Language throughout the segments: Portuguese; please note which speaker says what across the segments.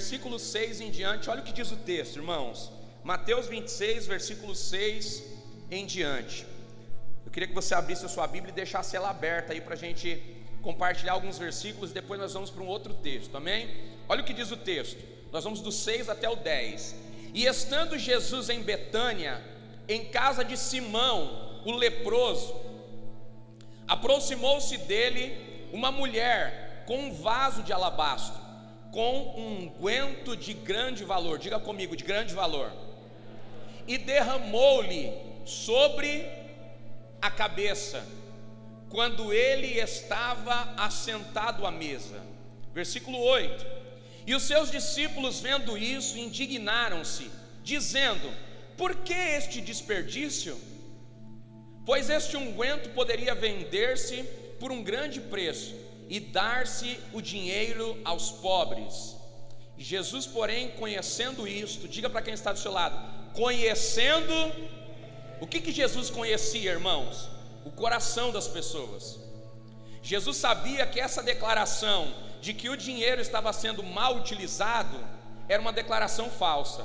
Speaker 1: capítulo 26, versículo 6 em diante. Olha o que diz o texto, irmãos. Mateus 26, versículo 6 em diante. Eu queria que você abrisse a sua Bíblia e deixasse ela aberta aí para a gente compartilhar alguns versículos. Depois nós vamos para um outro texto, amém? Olha o que diz o texto. Nós vamos do 6 até o 10. E estando Jesus em Betânia, em casa de Simão, o leproso, aproximou-se dele uma mulher com um vaso de alabastro, com um unguento de grande valor, diga comigo, de grande valor, e derramou-lhe sobre a cabeça, quando ele estava assentado à mesa. Versículo 8. E os seus discípulos, vendo isso, indignaram-se, dizendo: Por que este desperdício? Pois este unguento poderia vender-se por um grande preço e dar-se o dinheiro aos pobres. Jesus, porém, conhecendo isto, diga para quem está do seu lado: conhecendo, o que, que Jesus conhecia, irmãos? O coração das pessoas. Jesus sabia que essa declaração de que o dinheiro estava sendo mal utilizado era uma declaração falsa.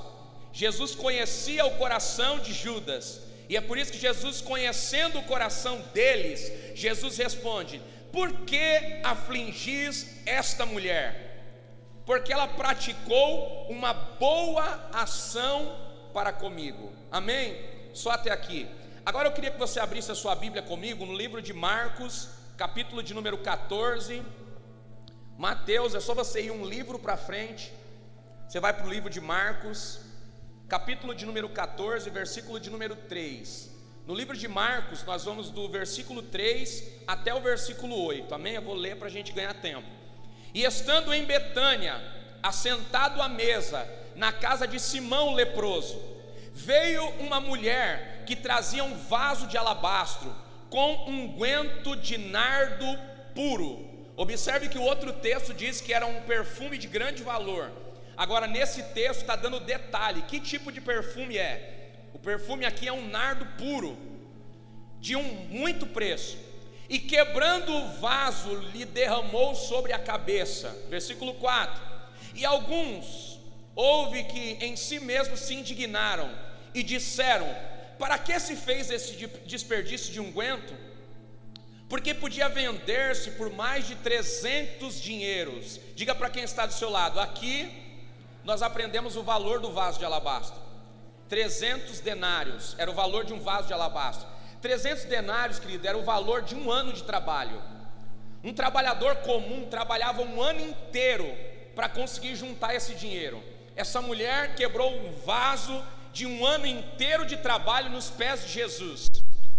Speaker 1: Jesus conhecia o coração de Judas, e é por isso que Jesus, conhecendo o coração deles, Jesus responde: Por que afligis esta mulher? Porque ela praticou uma boa ação para comigo. Amém? Só até aqui. Agora eu queria que você abrisse a sua Bíblia comigo no livro de Marcos, capítulo de número 14. Mateus, é só você ir um livro para frente. Você vai para o livro de Marcos, capítulo de número 14, versículo de número 3. No livro de Marcos, nós vamos do versículo 3 até o versículo 8. Amém? Eu vou ler para a gente ganhar tempo. E estando em Betânia, assentado à mesa, na casa de Simão leproso, veio uma mulher que trazia um vaso de alabastro com unguento de nardo puro Observe que o outro texto diz que era um perfume de grande valor. Agora, nesse texto está dando detalhe: que tipo de perfume é? Perfume aqui é um nardo puro, de um muito preço. E quebrando o vaso, lhe derramou sobre a cabeça. Versículo 4. E alguns houve que em si mesmos se indignaram e disseram: Para que se fez esse desperdício de unguento? porque podia vender-se por mais de 300 dinheiros. Diga para quem está do seu lado, aqui nós aprendemos o valor do vaso de alabastro. 300 denários era o valor de um vaso de alabastro. 300 denários, querido, era o valor de um ano de trabalho. Um trabalhador comum trabalhava um ano inteiro para conseguir juntar esse dinheiro. Essa mulher quebrou um vaso de um ano inteiro de trabalho nos pés de Jesus.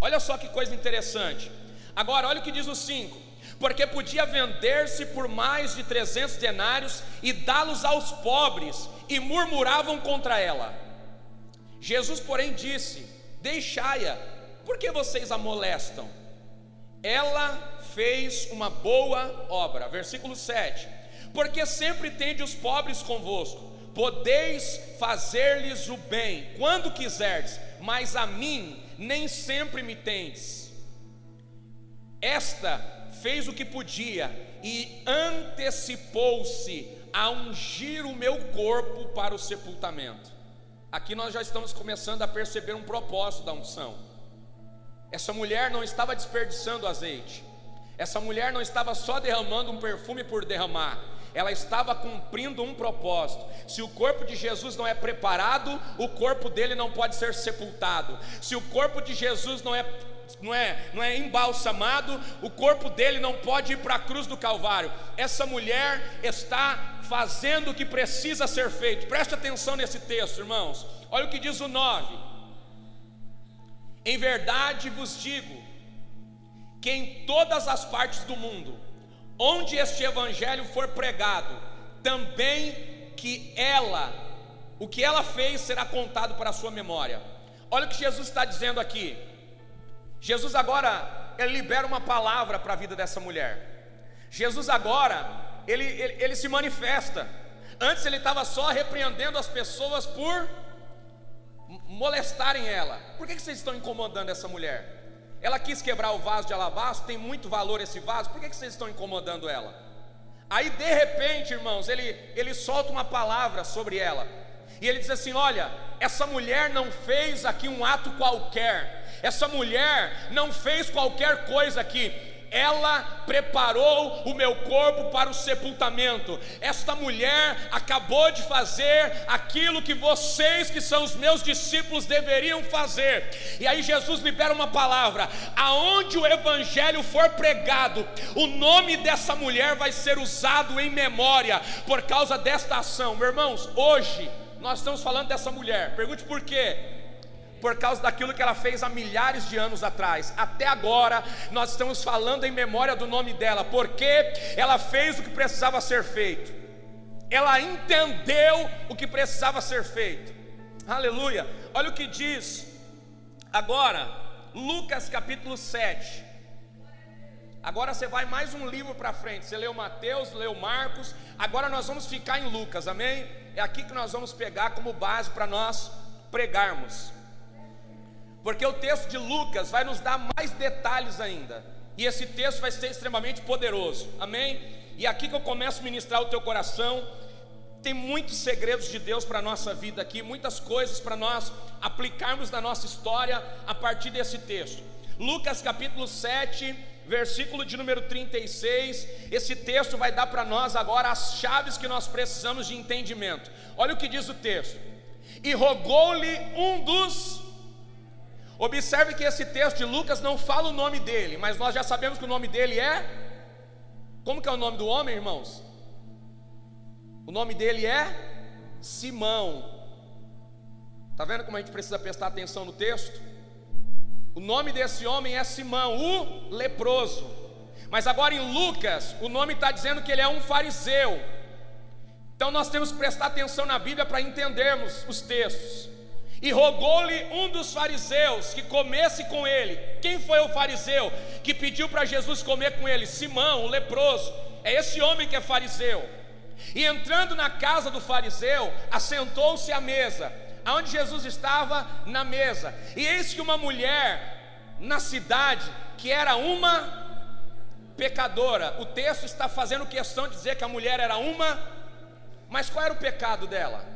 Speaker 1: Olha só que coisa interessante. Agora, olha o que diz o 5: porque podia vender-se por mais de 300 denários e dá-los aos pobres, e murmuravam contra ela. Jesus, porém, disse: Deixai-a, por que vocês a molestam? Ela fez uma boa obra. Versículo 7: Porque sempre tende os pobres convosco, podeis fazer-lhes o bem quando quiserdes, mas a mim nem sempre me tendes. Esta fez o que podia e antecipou-se a ungir o meu corpo para o sepultamento. Aqui nós já estamos começando a perceber um propósito da unção. Essa mulher não estava desperdiçando azeite, essa mulher não estava só derramando um perfume por derramar, ela estava cumprindo um propósito. Se o corpo de Jesus não é preparado, o corpo dele não pode ser sepultado. Se o corpo de Jesus não é não é, não é embalsamado, o corpo dele não pode ir para a cruz do Calvário. Essa mulher está fazendo o que precisa ser feito. Preste atenção nesse texto, irmãos. Olha o que diz o 9. Em verdade vos digo que em todas as partes do mundo, onde este evangelho for pregado, também que ela, o que ela fez será contado para a sua memória. Olha o que Jesus está dizendo aqui. Jesus agora, ele libera uma palavra para a vida dessa mulher. Jesus agora, ele, ele, ele se manifesta. Antes ele estava só repreendendo as pessoas por molestarem ela. Por que, que vocês estão incomodando essa mulher? Ela quis quebrar o vaso de alabastro, tem muito valor esse vaso, por que, que vocês estão incomodando ela? Aí de repente, irmãos, ele, ele solta uma palavra sobre ela. E ele diz assim: Olha, essa mulher não fez aqui um ato qualquer, essa mulher não fez qualquer coisa aqui, ela preparou o meu corpo para o sepultamento. Esta mulher acabou de fazer aquilo que vocês, que são os meus discípulos, deveriam fazer. E aí Jesus libera uma palavra: aonde o evangelho for pregado, o nome dessa mulher vai ser usado em memória por causa desta ação. Meus irmãos, hoje nós estamos falando dessa mulher. Pergunte por quê? Por causa daquilo que ela fez há milhares de anos atrás. Até agora, nós estamos falando em memória do nome dela, porque ela fez o que precisava ser feito, ela entendeu o que precisava ser feito. Aleluia. Olha o que diz agora, Lucas capítulo 7. Agora você vai mais um livro para frente. Você leu Mateus, leu Marcos. Agora nós vamos ficar em Lucas, amém? É aqui que nós vamos pegar como base para nós pregarmos porque o texto de Lucas vai nos dar mais detalhes ainda, e esse texto vai ser extremamente poderoso, amém? E aqui que eu começo a ministrar o teu coração, tem muitos segredos de Deus para a nossa vida aqui, muitas coisas para nós aplicarmos na nossa história a partir desse texto. Lucas capítulo 7, versículo de número 36, esse texto vai dar para nós agora as chaves que nós precisamos de entendimento. Olha o que diz o texto: E rogou-lhe um dos Observe que esse texto de Lucas não fala o nome dele, mas nós já sabemos que o nome dele é. Como que é o nome do homem, irmãos? O nome dele é Simão. Está vendo como a gente precisa prestar atenção no texto? O nome desse homem é Simão, o leproso. Mas agora em Lucas, o nome está dizendo que ele é um fariseu. Então nós temos que prestar atenção na Bíblia para entendermos os textos. E rogou-lhe um dos fariseus que comesse com ele. Quem foi o fariseu que pediu para Jesus comer com ele? Simão, o leproso. É esse homem que é fariseu. E entrando na casa do fariseu, assentou-se à mesa. Aonde Jesus estava? Na mesa. E eis que uma mulher na cidade, que era uma pecadora. O texto está fazendo questão de dizer que a mulher era uma, mas qual era o pecado dela?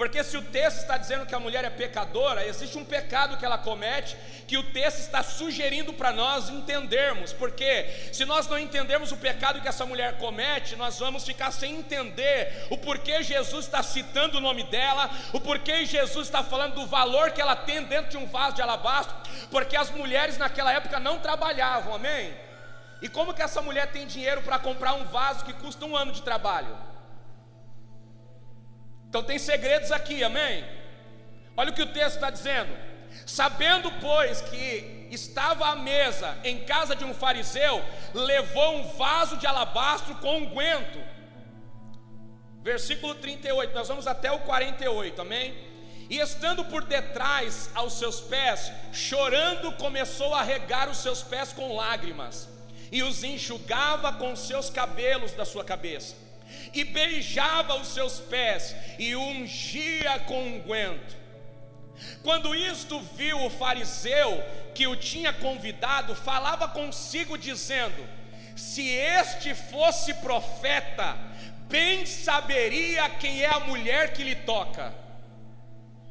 Speaker 1: Porque se o texto está dizendo que a mulher é pecadora, existe um pecado que ela comete que o texto está sugerindo para nós entendermos. Porque se nós não entendermos o pecado que essa mulher comete, nós vamos ficar sem entender o porquê Jesus está citando o nome dela, o porquê Jesus está falando do valor que ela tem dentro de um vaso de alabastro, porque as mulheres naquela época não trabalhavam, amém? E como que essa mulher tem dinheiro para comprar um vaso que custa um ano de trabalho? Então tem segredos aqui, amém? Olha o que o texto está dizendo. Sabendo, pois, que estava à mesa em casa de um fariseu, levou um vaso de alabastro com unguento. Versículo 38, nós vamos até o 48, amém? E estando por detrás aos seus pés, chorando, começou a regar os seus pés com lágrimas, e os enxugava com seus cabelos da sua cabeça e beijava os seus pés e ungia com unguento. Quando isto viu o fariseu que o tinha convidado, falava consigo, dizendo: Se este fosse profeta, bem saberia quem é a mulher que lhe toca,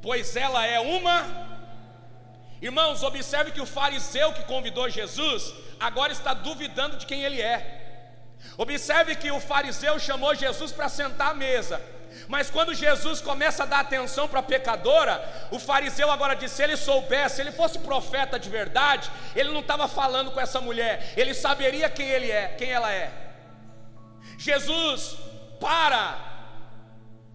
Speaker 1: pois ela é uma. Irmãos, observe que o fariseu que convidou Jesus agora está duvidando de quem ele é. Observe que o fariseu chamou Jesus para sentar à mesa. Mas quando Jesus começa a dar atenção para a pecadora, o fariseu agora disse: se ele soubesse, se ele fosse profeta de verdade, ele não estava falando com essa mulher, ele saberia quem ele é, quem ela é. Jesus para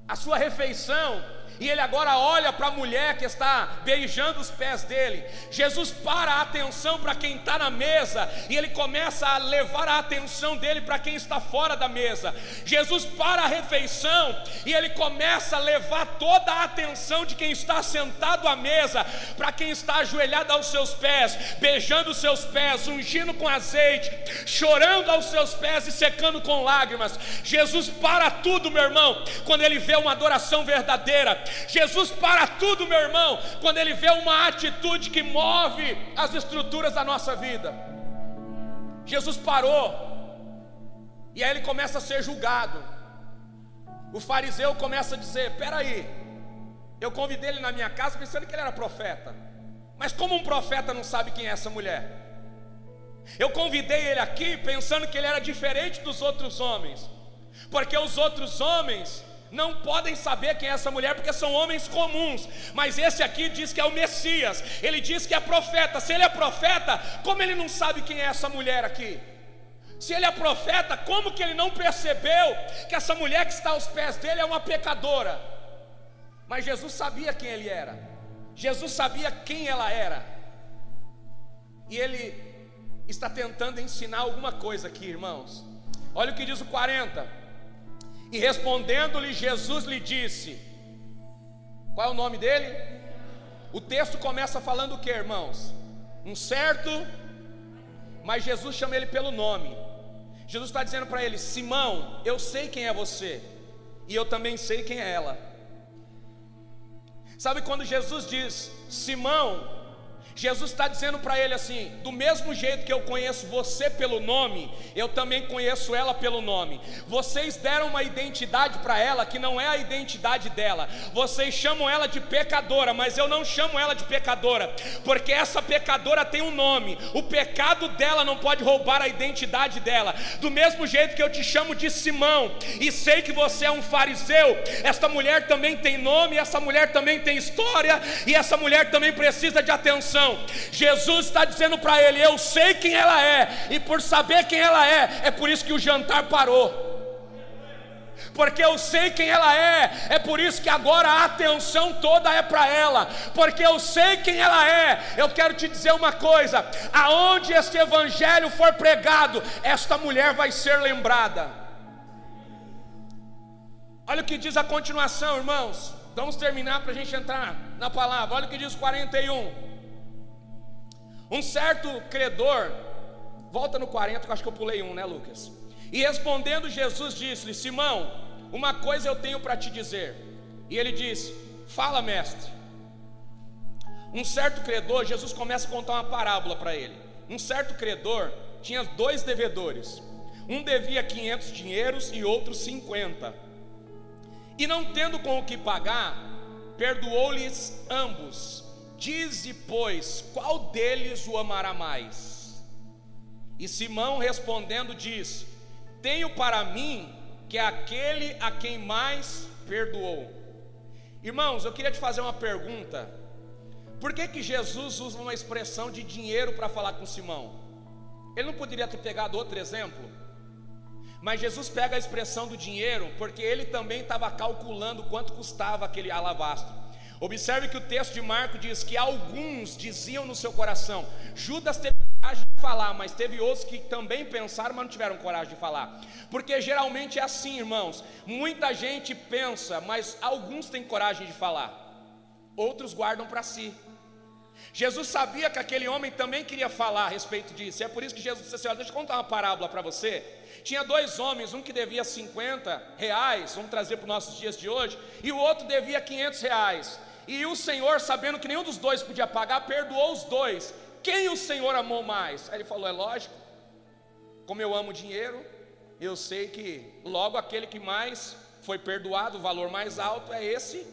Speaker 1: a sua refeição e ele agora olha para a mulher que está beijando os pés dele. Jesus para a atenção para quem está na mesa e ele começa a levar a atenção dele para quem está fora da mesa. Jesus para a refeição e ele começa a levar toda a atenção de quem está sentado à mesa para quem está ajoelhado aos seus pés, beijando os seus pés, ungindo com azeite, chorando aos seus pés e secando com lágrimas. Jesus para tudo, meu irmão, quando ele vê uma adoração verdadeira. Jesus para tudo, meu irmão, quando ele vê uma atitude que move as estruturas da nossa vida. Jesus parou. E aí ele começa a ser julgado. O fariseu começa a dizer: Peraí, eu convidei ele na minha casa pensando que ele era profeta. Mas como um profeta não sabe quem é essa mulher? Eu convidei ele aqui pensando que ele era diferente dos outros homens, porque os outros homens não podem saber quem é essa mulher, porque são homens comuns, mas esse aqui diz que é o Messias, ele diz que é profeta. Se ele é profeta, como ele não sabe quem é essa mulher aqui? Se ele é profeta, como que ele não percebeu que essa mulher que está aos pés dele é uma pecadora? Mas Jesus sabia quem ele era, Jesus sabia quem ela era, e ele está tentando ensinar alguma coisa aqui, irmãos. Olha o que diz o 40. E respondendo-lhe, Jesus lhe disse: Qual é o nome dele? O texto começa falando o que, irmãos? Um certo, mas Jesus chama ele pelo nome. Jesus está dizendo para ele: Simão, eu sei quem é você, e eu também sei quem é ela. Sabe quando Jesus diz, Simão, Jesus está dizendo para ele assim: do mesmo jeito que eu conheço você pelo nome, eu também conheço ela pelo nome. Vocês deram uma identidade para ela que não é a identidade dela. Vocês chamam ela de pecadora, mas eu não chamo ela de pecadora, porque essa pecadora tem um nome. O pecado dela não pode roubar a identidade dela. Do mesmo jeito que eu te chamo de Simão e sei que você é um fariseu, esta mulher também tem nome, essa mulher também tem história e essa mulher também precisa de atenção não. Jesus está dizendo para ele: Eu sei quem ela é, e por saber quem ela é, é por isso que o jantar parou porque eu sei quem ela é, é por isso que agora a atenção toda é para ela, porque eu sei quem ela é. Eu quero te dizer uma coisa: aonde este evangelho for pregado, esta mulher vai ser lembrada. Olha o que diz a continuação, irmãos. Vamos terminar para a gente entrar na palavra. Olha o que diz 41. Um certo credor, volta no 40, que eu acho que eu pulei um, né, Lucas? E respondendo, Jesus disse-lhe: Simão, uma coisa eu tenho para te dizer. E ele disse: Fala, mestre. Um certo credor, Jesus começa a contar uma parábola para ele. Um certo credor tinha dois devedores. Um devia 500 dinheiros e outro 50. E não tendo com o que pagar, perdoou-lhes ambos. Dize, pois, qual deles o amará mais? E Simão respondendo diz: Tenho para mim que é aquele a quem mais perdoou. Irmãos, eu queria te fazer uma pergunta. Por que que Jesus usa uma expressão de dinheiro para falar com Simão? Ele não poderia ter pegado outro exemplo? Mas Jesus pega a expressão do dinheiro porque ele também estava calculando quanto custava aquele alabastro. Observe que o texto de Marco diz que alguns diziam no seu coração: Judas teve coragem de falar, mas teve outros que também pensaram, mas não tiveram coragem de falar. Porque geralmente é assim, irmãos. Muita gente pensa, mas alguns têm coragem de falar, outros guardam para si. Jesus sabia que aquele homem também queria falar a respeito disso, é por isso que Jesus disse assim: Deixa eu contar uma parábola para você. Tinha dois homens, um que devia 50 reais, vamos trazer para os nossos dias de hoje, e o outro devia 500 reais. E o Senhor, sabendo que nenhum dos dois podia pagar, perdoou os dois. Quem o Senhor amou mais? Aí ele falou: É lógico, como eu amo dinheiro, eu sei que logo aquele que mais foi perdoado, o valor mais alto é esse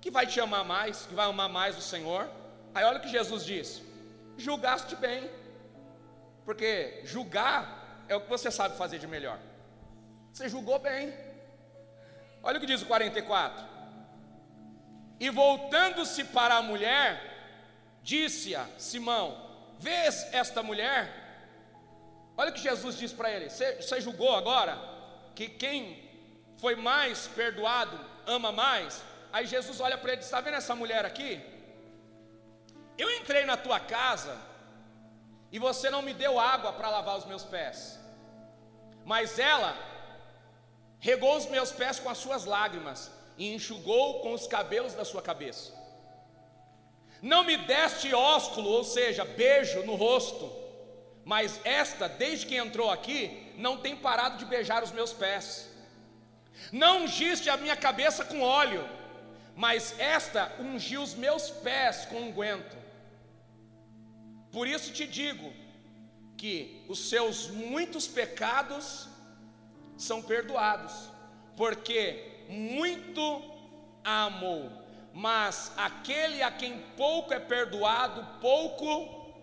Speaker 1: que vai te amar mais, que vai amar mais o Senhor. Aí olha o que Jesus diz: julgaste bem, porque julgar é o que você sabe fazer de melhor. Você julgou bem. Olha o que diz o 44. E voltando-se para a mulher, disse-a Simão: Vês esta mulher? Olha o que Jesus disse para ele: Você julgou agora que quem foi mais perdoado ama mais? Aí Jesus olha para ele e diz: Está vendo essa mulher aqui? Eu entrei na tua casa e você não me deu água para lavar os meus pés, mas ela regou os meus pés com as suas lágrimas e enxugou com os cabelos da sua cabeça. Não me deste ósculo, ou seja, beijo no rosto, mas esta, desde que entrou aqui, não tem parado de beijar os meus pés. Não ungiste a minha cabeça com óleo, mas esta ungiu os meus pés com unguento. Por isso te digo que os seus muitos pecados são perdoados, porque muito amou, mas aquele a quem pouco é perdoado, pouco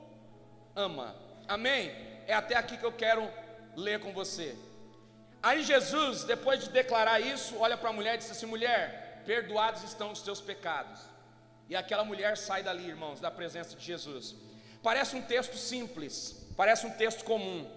Speaker 1: ama. Amém? É até aqui que eu quero ler com você. Aí Jesus, depois de declarar isso, olha para a mulher e diz assim: mulher, perdoados estão os teus pecados. E aquela mulher sai dali, irmãos, da presença de Jesus. Parece um texto simples, parece um texto comum,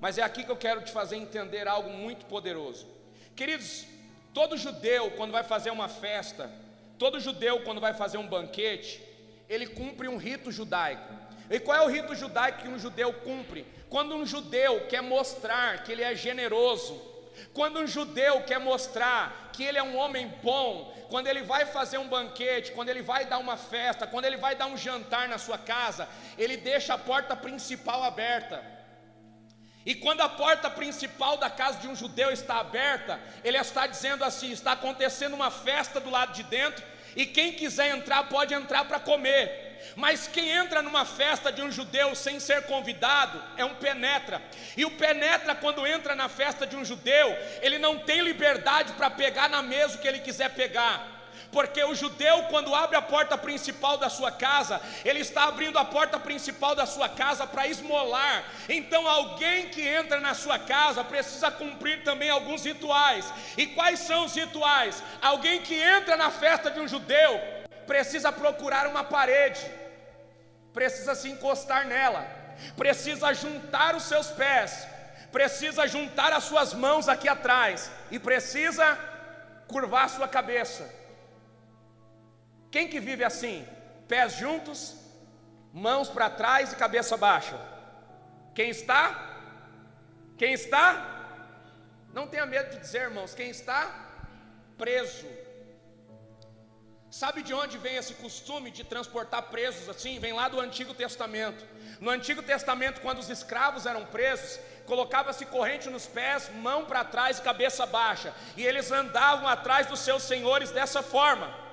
Speaker 1: mas é aqui que eu quero te fazer entender algo muito poderoso. Queridos, todo judeu, quando vai fazer uma festa, todo judeu, quando vai fazer um banquete, ele cumpre um rito judaico. E qual é o rito judaico que um judeu cumpre? Quando um judeu quer mostrar que ele é generoso, quando um judeu quer mostrar que ele é um homem bom, quando ele vai fazer um banquete, quando ele vai dar uma festa, quando ele vai dar um jantar na sua casa, ele deixa a porta principal aberta. E quando a porta principal da casa de um judeu está aberta, ele está dizendo assim: está acontecendo uma festa do lado de dentro, e quem quiser entrar pode entrar para comer. Mas quem entra numa festa de um judeu sem ser convidado é um penetra. E o penetra, quando entra na festa de um judeu, ele não tem liberdade para pegar na mesa o que ele quiser pegar. Porque o judeu, quando abre a porta principal da sua casa, ele está abrindo a porta principal da sua casa para esmolar. Então, alguém que entra na sua casa precisa cumprir também alguns rituais. E quais são os rituais? Alguém que entra na festa de um judeu precisa procurar uma parede, precisa se encostar nela, precisa juntar os seus pés, precisa juntar as suas mãos aqui atrás e precisa curvar a sua cabeça. Quem que vive assim? Pés juntos, mãos para trás e cabeça baixa. Quem está? Quem está? Não tenha medo de dizer, irmãos, quem está preso Sabe de onde vem esse costume de transportar presos assim? Vem lá do Antigo Testamento. No Antigo Testamento, quando os escravos eram presos, colocava-se corrente nos pés, mão para trás e cabeça baixa, e eles andavam atrás dos seus senhores dessa forma.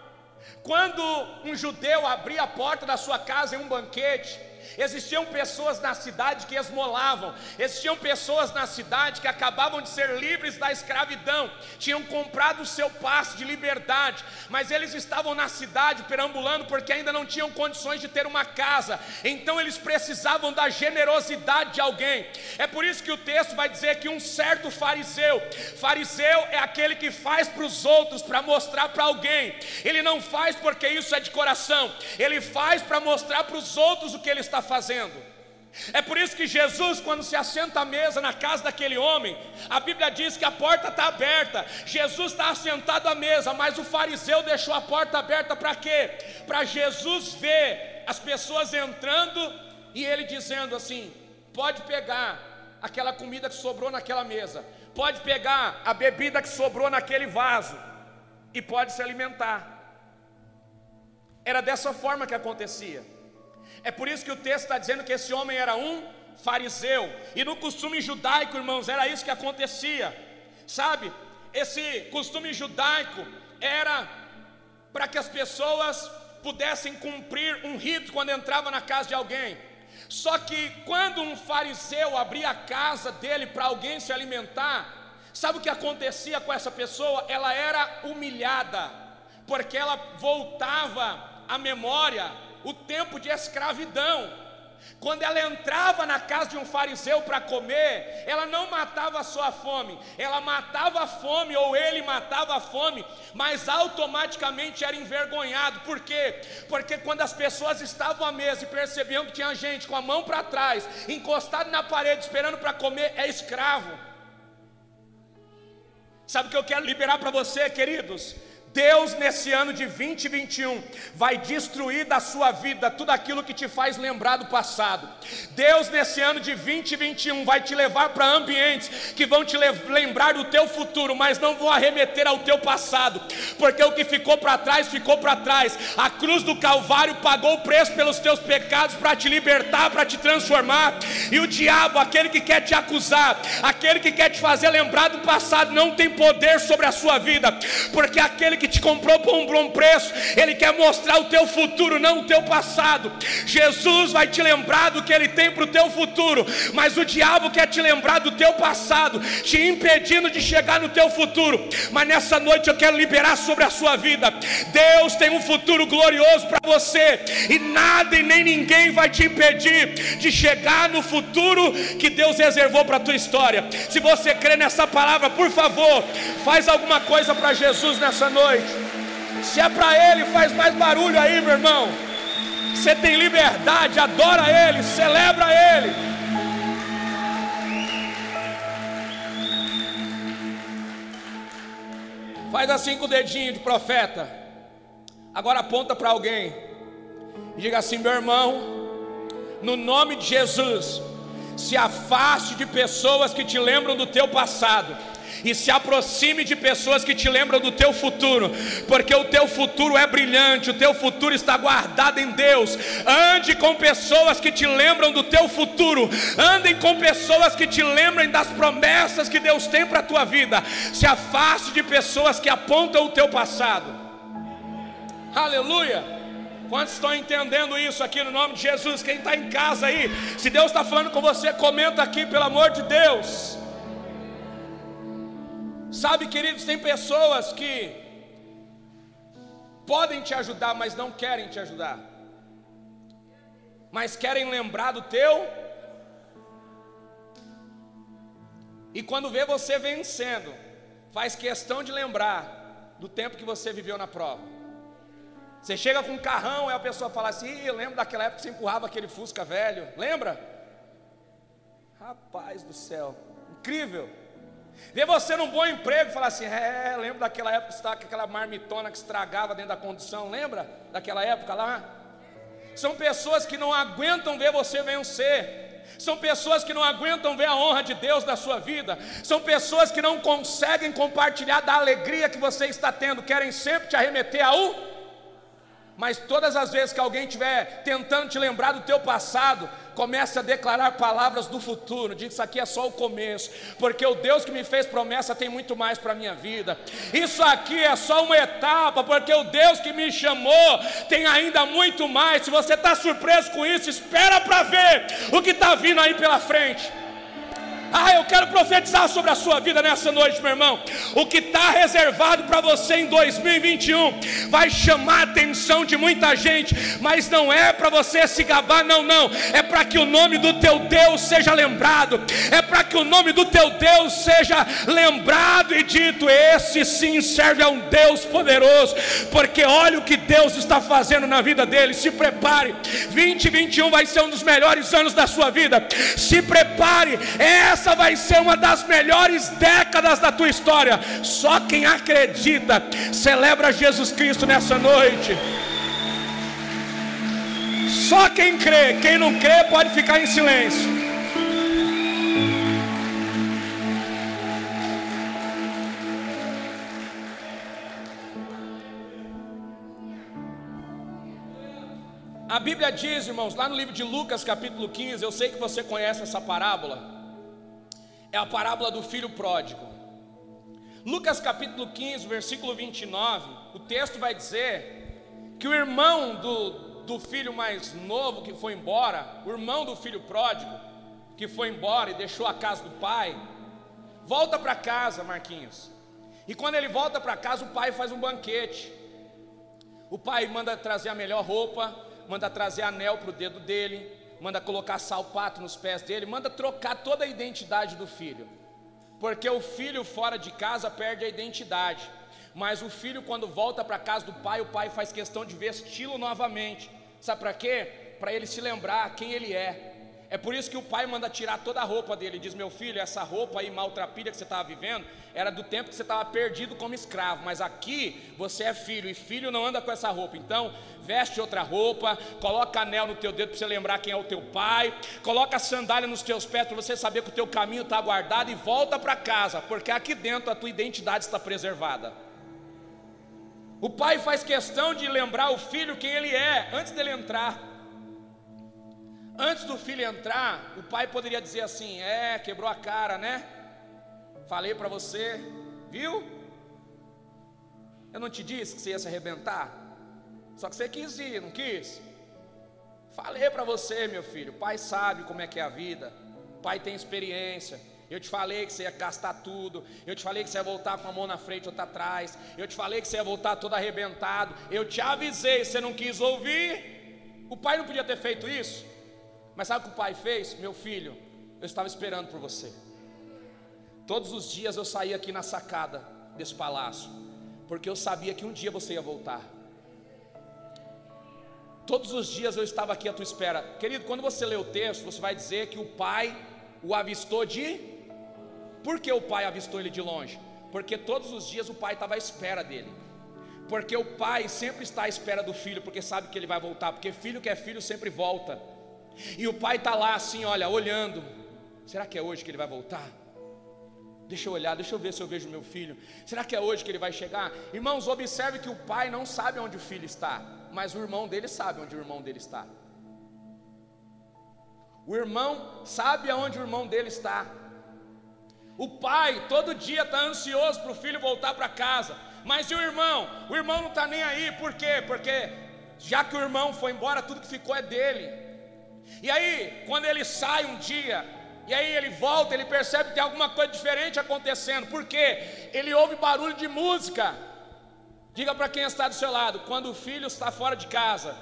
Speaker 1: Quando um judeu abria a porta da sua casa em um banquete, Existiam pessoas na cidade que esmolavam, existiam pessoas na cidade que acabavam de ser livres da escravidão, tinham comprado o seu passe de liberdade, mas eles estavam na cidade perambulando porque ainda não tinham condições de ter uma casa, então eles precisavam da generosidade de alguém. É por isso que o texto vai dizer que um certo fariseu, fariseu é aquele que faz para os outros para mostrar para alguém, ele não faz porque isso é de coração, ele faz para mostrar para os outros o que ele está fazendo. É por isso que Jesus, quando se assenta à mesa na casa daquele homem, a Bíblia diz que a porta está aberta. Jesus está assentado à mesa, mas o fariseu deixou a porta aberta para quê? Para Jesus ver as pessoas entrando e ele dizendo assim: pode pegar aquela comida que sobrou naquela mesa, pode pegar a bebida que sobrou naquele vaso e pode se alimentar. Era dessa forma que acontecia. É por isso que o texto está dizendo que esse homem era um fariseu. E no costume judaico, irmãos, era isso que acontecia. Sabe? Esse costume judaico era para que as pessoas pudessem cumprir um rito quando entrava na casa de alguém. Só que quando um fariseu abria a casa dele para alguém se alimentar, sabe o que acontecia com essa pessoa? Ela era humilhada, porque ela voltava à memória o tempo de escravidão. Quando ela entrava na casa de um fariseu para comer, ela não matava a sua fome, ela matava a fome, ou ele matava a fome, mas automaticamente era envergonhado. Por quê? Porque quando as pessoas estavam à mesa e percebiam que tinha gente com a mão para trás, encostado na parede, esperando para comer, é escravo. Sabe o que eu quero liberar para você, queridos? Deus, nesse ano de 2021, vai destruir da sua vida tudo aquilo que te faz lembrar do passado. Deus, nesse ano de 2021, vai te levar para ambientes que vão te lembrar do teu futuro, mas não vão arremeter ao teu passado, porque o que ficou para trás, ficou para trás. A cruz do Calvário pagou o preço pelos teus pecados para te libertar, para te transformar. E o diabo, aquele que quer te acusar, aquele que quer te fazer lembrar do passado, não tem poder sobre a sua vida, porque aquele que te comprou por um bom preço, Ele quer mostrar o teu futuro, não o teu passado. Jesus vai te lembrar do que Ele tem para o teu futuro, mas o diabo quer te lembrar do teu passado, te impedindo de chegar no teu futuro. Mas nessa noite eu quero liberar sobre a sua vida. Deus tem um futuro glorioso para você, e nada e nem ninguém vai te impedir de chegar no futuro que Deus reservou para a tua história. Se você crê nessa palavra, por favor, faz alguma coisa para Jesus nessa noite. Se é para Ele, faz mais barulho aí, meu irmão. Você tem liberdade, adora Ele, celebra Ele. Faz assim com o dedinho de profeta. Agora aponta para alguém. E diga assim: meu irmão, no nome de Jesus, se afaste de pessoas que te lembram do teu passado e se aproxime de pessoas que te lembram do teu futuro, porque o teu futuro é brilhante, o teu futuro está guardado em Deus. Ande com pessoas que te lembram do teu futuro, andem com pessoas que te lembrem das promessas que Deus tem para a tua vida. Se afaste de pessoas que apontam o teu passado. Aleluia. Quantos estão entendendo isso aqui no nome de Jesus? Quem está em casa aí, se Deus está falando com você, comenta aqui, pelo amor de Deus. Sabe, queridos, tem pessoas que podem te ajudar, mas não querem te ajudar, mas querem lembrar do teu. E quando vê você vencendo, faz questão de lembrar do tempo que você viveu na prova. Você chega com um carrão e a pessoa fala assim: eu lembro daquela época que você empurrava aquele Fusca velho, lembra? Rapaz do céu, incrível. Vê você num bom emprego e fala assim: é, lembro daquela época que estava com aquela marmitona que estragava dentro da condução, lembra daquela época lá? São pessoas que não aguentam ver você vencer. São pessoas que não aguentam ver a honra de Deus na sua vida. São pessoas que não conseguem compartilhar da alegria que você está tendo, querem sempre te arremeter ao mas todas as vezes que alguém estiver tentando te lembrar do teu passado, comece a declarar palavras do futuro. Diga isso aqui é só o começo, porque o Deus que me fez promessa tem muito mais para a minha vida. Isso aqui é só uma etapa, porque o Deus que me chamou tem ainda muito mais. Se você está surpreso com isso, espera para ver o que está vindo aí pela frente. Ah, eu quero profetizar sobre a sua vida nessa noite, meu irmão. O que está reservado para você em 2021 vai chamar a atenção de muita gente, mas não é para você se gabar, não, não. É para que o nome do teu Deus seja lembrado, é para que o nome do teu Deus seja lembrado e dito: esse sim serve a um Deus poderoso, porque olha o que Deus está fazendo na vida dele. Se prepare, 2021 vai ser um dos melhores anos da sua vida. Se prepare, essa essa vai ser uma das melhores décadas da tua história. Só quem acredita celebra Jesus Cristo nessa noite. Só quem crê, quem não crê pode ficar em silêncio. A Bíblia diz, irmãos, lá no livro de Lucas, capítulo 15, eu sei que você conhece essa parábola é a parábola do filho pródigo. Lucas capítulo 15, versículo 29, o texto vai dizer que o irmão do, do filho mais novo que foi embora, o irmão do filho pródigo, que foi embora e deixou a casa do pai, volta para casa, Marquinhos. E quando ele volta para casa, o pai faz um banquete. O pai manda trazer a melhor roupa, manda trazer anel para o dedo dele, manda colocar salpato nos pés dele, manda trocar toda a identidade do filho. Porque o filho fora de casa perde a identidade, mas o filho quando volta para casa do pai, o pai faz questão de vesti-lo novamente. Sabe para quê? Para ele se lembrar quem ele é. É por isso que o pai manda tirar toda a roupa dele. Diz: Meu filho, essa roupa aí maltrapilha que você estava vivendo era do tempo que você estava perdido como escravo. Mas aqui você é filho e filho não anda com essa roupa. Então, veste outra roupa, coloca anel no teu dedo para você lembrar quem é o teu pai, coloca sandália nos teus pés para você saber que o teu caminho está guardado e volta para casa, porque aqui dentro a tua identidade está preservada. O pai faz questão de lembrar o filho quem ele é antes dele entrar. Antes do filho entrar, o pai poderia dizer assim: É, quebrou a cara, né? Falei para você, viu? Eu não te disse que você ia se arrebentar? Só que você quis ir, não quis? Falei para você, meu filho, o pai sabe como é que é a vida, o pai tem experiência. Eu te falei que você ia gastar tudo. Eu te falei que você ia voltar com a mão na frente, outra atrás. Eu te falei que você ia voltar todo arrebentado. Eu te avisei, você não quis ouvir. O pai não podia ter feito isso. Mas sabe o que o pai fez? Meu filho, eu estava esperando por você. Todos os dias eu saía aqui na sacada desse palácio, porque eu sabia que um dia você ia voltar. Todos os dias eu estava aqui à tua espera. Querido, quando você lê o texto, você vai dizer que o pai o avistou de. Por que o pai avistou ele de longe? Porque todos os dias o pai estava à espera dele. Porque o pai sempre está à espera do filho, porque sabe que ele vai voltar. Porque filho que é filho sempre volta. E o pai está lá assim, olha, olhando. Será que é hoje que ele vai voltar? Deixa eu olhar, deixa eu ver se eu vejo meu filho. Será que é hoje que ele vai chegar? Irmãos, observe que o pai não sabe onde o filho está mas o irmão dele sabe onde o irmão dele está. O irmão sabe aonde o irmão dele está. O pai todo dia está ansioso para o filho voltar para casa. Mas e o irmão? O irmão não está nem aí, por quê? Porque já que o irmão foi embora, tudo que ficou é dele. E aí, quando ele sai um dia, e aí ele volta, ele percebe que tem alguma coisa diferente acontecendo. Por quê? Ele ouve barulho de música. Diga para quem está do seu lado: quando o filho está fora de casa,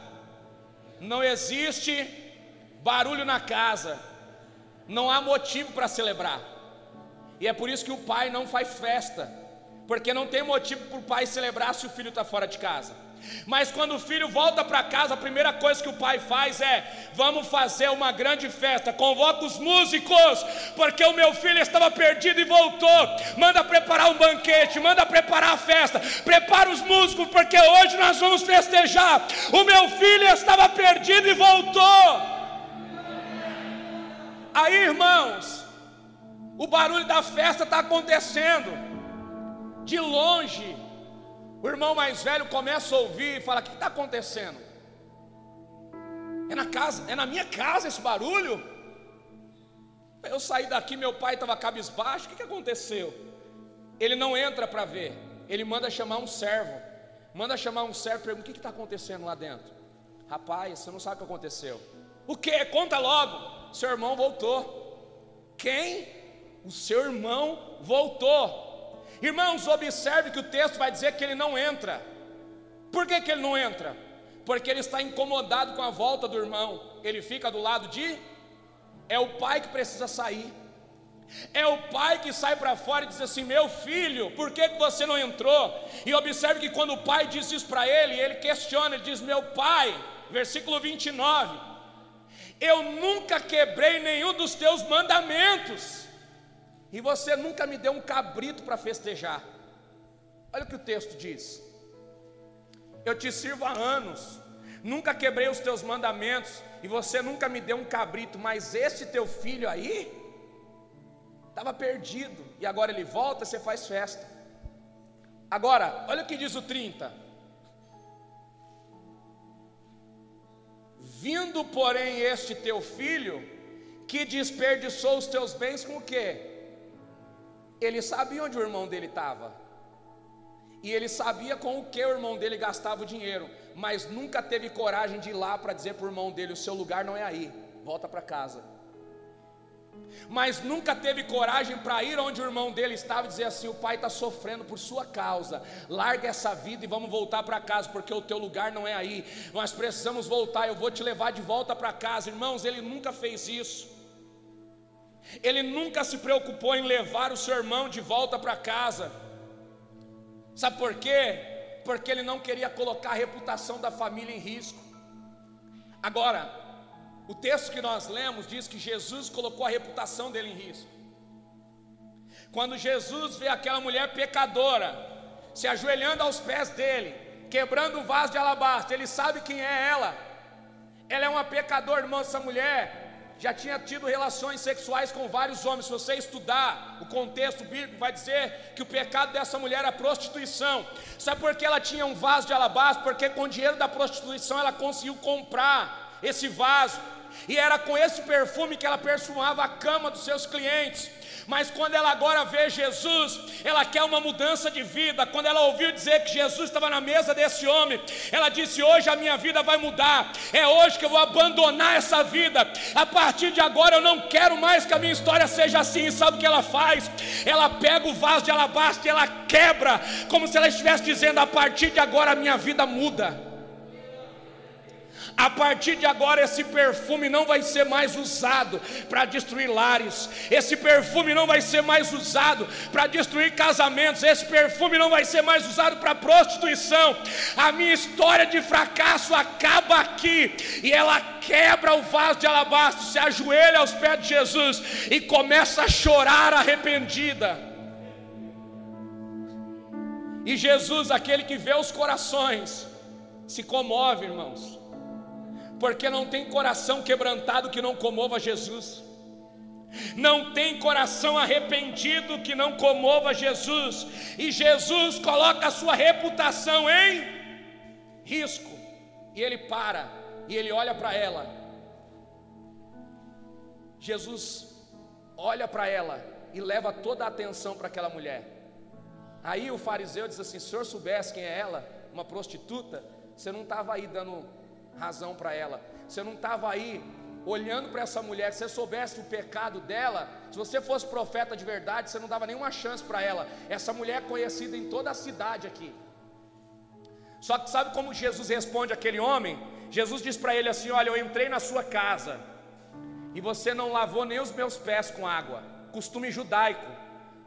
Speaker 1: não existe barulho na casa, não há motivo para celebrar. E é por isso que o pai não faz festa, porque não tem motivo para o pai celebrar se o filho está fora de casa. Mas quando o filho volta para casa, a primeira coisa que o pai faz é: vamos fazer uma grande festa, convoca os músicos, porque o meu filho estava perdido e voltou. Manda preparar um banquete, manda preparar a festa, prepara os músicos, porque hoje nós vamos festejar. O meu filho estava perdido e voltou. Aí, irmãos, o barulho da festa está acontecendo, de longe, o irmão mais velho começa a ouvir e fala: O que está acontecendo? É na casa, é na minha casa esse barulho? Eu saí daqui, meu pai estava cabisbaixo, o que, aconteceu? Ele não entra para ver, ele manda chamar um servo, manda chamar um servo e pergunta: o que está acontecendo lá dentro? Rapaz, você não sabe o que aconteceu. O que? Conta logo. Seu irmão voltou. Quem? O seu irmão voltou. Irmãos, observe que o texto vai dizer que ele não entra. Por que, que ele não entra? Porque ele está incomodado com a volta do irmão. Ele fica do lado de. É o pai que precisa sair. É o pai que sai para fora e diz assim: Meu filho, por que, que você não entrou? E observe que quando o pai diz isso para ele, ele questiona, ele diz: Meu pai, versículo 29, eu nunca quebrei nenhum dos teus mandamentos e você nunca me deu um cabrito para festejar. Olha o que o texto diz. Eu te sirvo há anos, nunca quebrei os teus mandamentos, e você nunca me deu um cabrito, mas esse teu filho aí estava perdido, e agora ele volta, você faz festa. Agora, olha o que diz o 30. Vindo, porém, este teu filho, que desperdiçou os teus bens com o quê? Ele sabia onde o irmão dele estava. E ele sabia com o que o irmão dele gastava o dinheiro, mas nunca teve coragem de ir lá para dizer para o irmão dele: o seu lugar não é aí, volta para casa. Mas nunca teve coragem para ir onde o irmão dele estava e dizer assim: o pai está sofrendo por sua causa, larga essa vida e vamos voltar para casa, porque o teu lugar não é aí, nós precisamos voltar, eu vou te levar de volta para casa. Irmãos, ele nunca fez isso. Ele nunca se preocupou em levar o seu irmão de volta para casa. Sabe por quê? Porque ele não queria colocar a reputação da família em risco. Agora, o texto que nós lemos diz que Jesus colocou a reputação dele em risco. Quando Jesus vê aquela mulher pecadora se ajoelhando aos pés dele, quebrando o vaso de alabastro, ele sabe quem é ela. Ela é uma pecadora, irmão, essa mulher já tinha tido relações sexuais com vários homens. Se você estudar o contexto bíblico, vai dizer que o pecado dessa mulher era prostituição. Sabe por que ela tinha um vaso de alabastro? Porque com o dinheiro da prostituição ela conseguiu comprar esse vaso. E era com esse perfume que ela perfumava a cama dos seus clientes. Mas quando ela agora vê Jesus, ela quer uma mudança de vida. Quando ela ouviu dizer que Jesus estava na mesa desse homem, ela disse: Hoje a minha vida vai mudar. É hoje que eu vou abandonar essa vida. A partir de agora eu não quero mais que a minha história seja assim. E sabe o que ela faz? Ela pega o vaso de alabastro e ela quebra, como se ela estivesse dizendo: A partir de agora a minha vida muda. A partir de agora, esse perfume não vai ser mais usado para destruir lares, esse perfume não vai ser mais usado para destruir casamentos, esse perfume não vai ser mais usado para prostituição. A minha história de fracasso acaba aqui, e ela quebra o vaso de alabastro, se ajoelha aos pés de Jesus e começa a chorar arrependida. E Jesus, aquele que vê os corações, se comove, irmãos porque não tem coração quebrantado que não comova Jesus. Não tem coração arrependido que não comova Jesus, e Jesus coloca a sua reputação em risco, e ele para, e ele olha para ela. Jesus olha para ela e leva toda a atenção para aquela mulher. Aí o fariseu diz assim: se o senhor soubesse quem é ela, uma prostituta, você não estava aí dando razão para ela. Você não estava aí olhando para essa mulher, se você soubesse o pecado dela, se você fosse profeta de verdade, você não dava nenhuma chance para ela. Essa mulher é conhecida em toda a cidade aqui. Só que sabe como Jesus responde aquele homem? Jesus diz para ele assim: Olha, eu entrei na sua casa e você não lavou nem os meus pés com água. Costume judaico: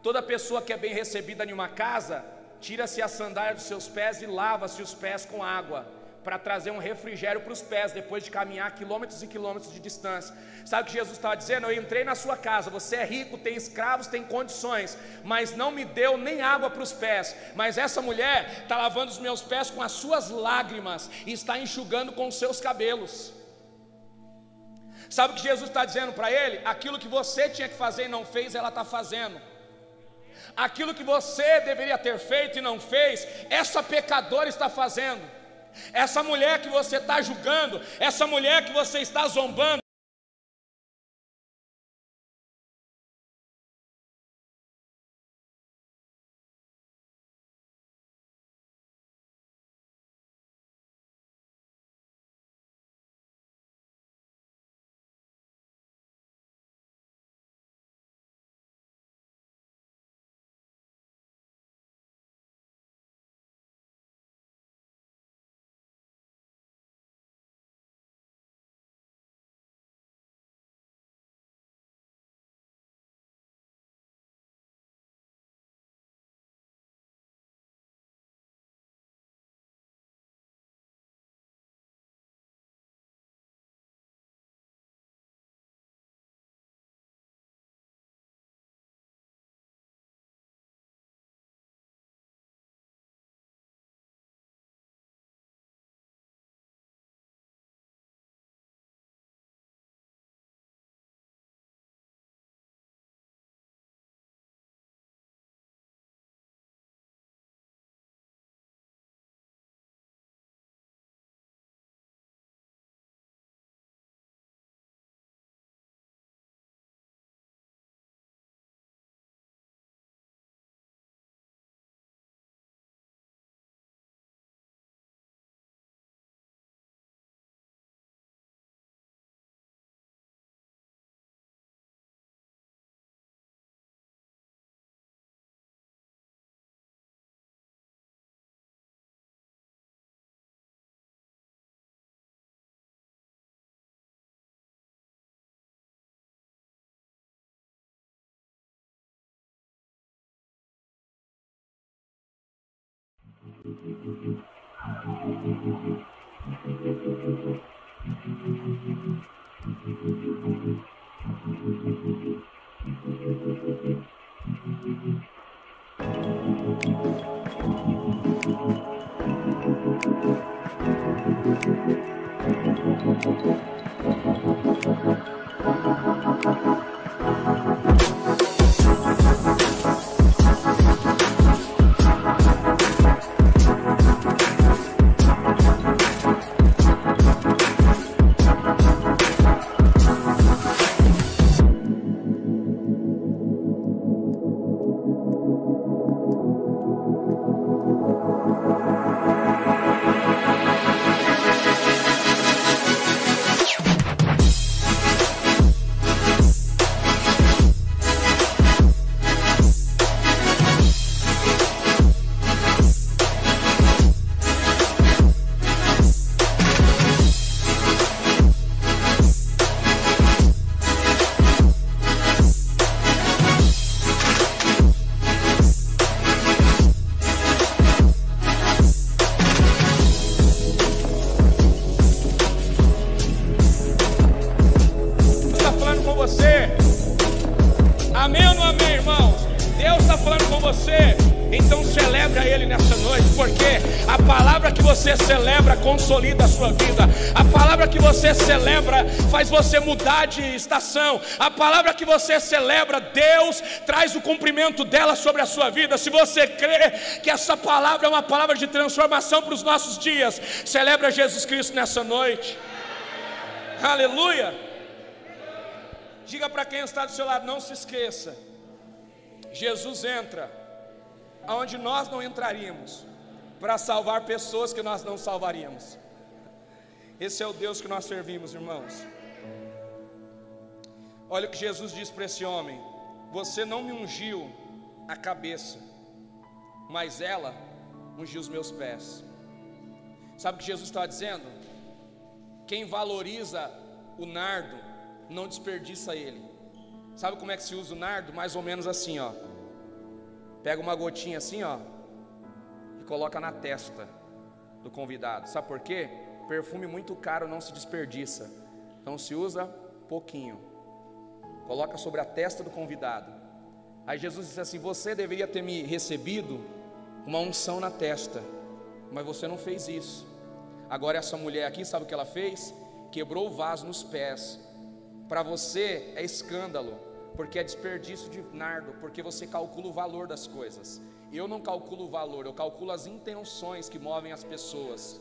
Speaker 1: toda pessoa que é bem recebida em uma casa, tira-se a sandália dos seus pés e lava-se os pés com água para trazer um refrigério para os pés, depois de caminhar quilômetros e quilômetros de distância. Sabe o que Jesus estava dizendo? Eu entrei na sua casa, você é rico, tem escravos, tem condições, mas não me deu nem água para os pés. Mas essa mulher está lavando os meus pés com as suas lágrimas e está enxugando com os seus cabelos. Sabe o que Jesus está dizendo para ele? Aquilo que você tinha que fazer e não fez, ela está fazendo. Aquilo que você deveria ter feito e não fez, essa pecadora está fazendo. Essa mulher que você está julgando, essa mulher que você está zombando, Thank you. Você celebra consolida a sua vida, a palavra que você celebra faz você mudar de estação, a palavra que você celebra, Deus traz o cumprimento dela sobre a sua vida. Se você crê que essa palavra é uma palavra de transformação para os nossos dias, celebra Jesus Cristo nessa noite. Aleluia. Diga para quem está do seu lado, não se esqueça. Jesus entra aonde nós não entraríamos para salvar pessoas que nós não salvaríamos. Esse é o Deus que nós servimos, irmãos. Olha o que Jesus diz para esse homem: Você não me ungiu a cabeça, mas ela ungiu os meus pés. Sabe o que Jesus está dizendo? Quem valoriza o nardo não desperdiça ele. Sabe como é que se usa o nardo? Mais ou menos assim, ó. Pega uma gotinha assim, ó, e coloca na testa do convidado. Sabe por quê? Perfume muito caro não se desperdiça. Então se usa pouquinho. Coloca sobre a testa do convidado. Aí Jesus disse assim: Você deveria ter me recebido uma unção na testa, mas você não fez isso. Agora essa mulher aqui, sabe o que ela fez? Quebrou o vaso nos pés para você é escândalo, porque é desperdício de nardo, porque você calcula o valor das coisas. Eu não calculo o valor, eu calculo as intenções que movem as pessoas.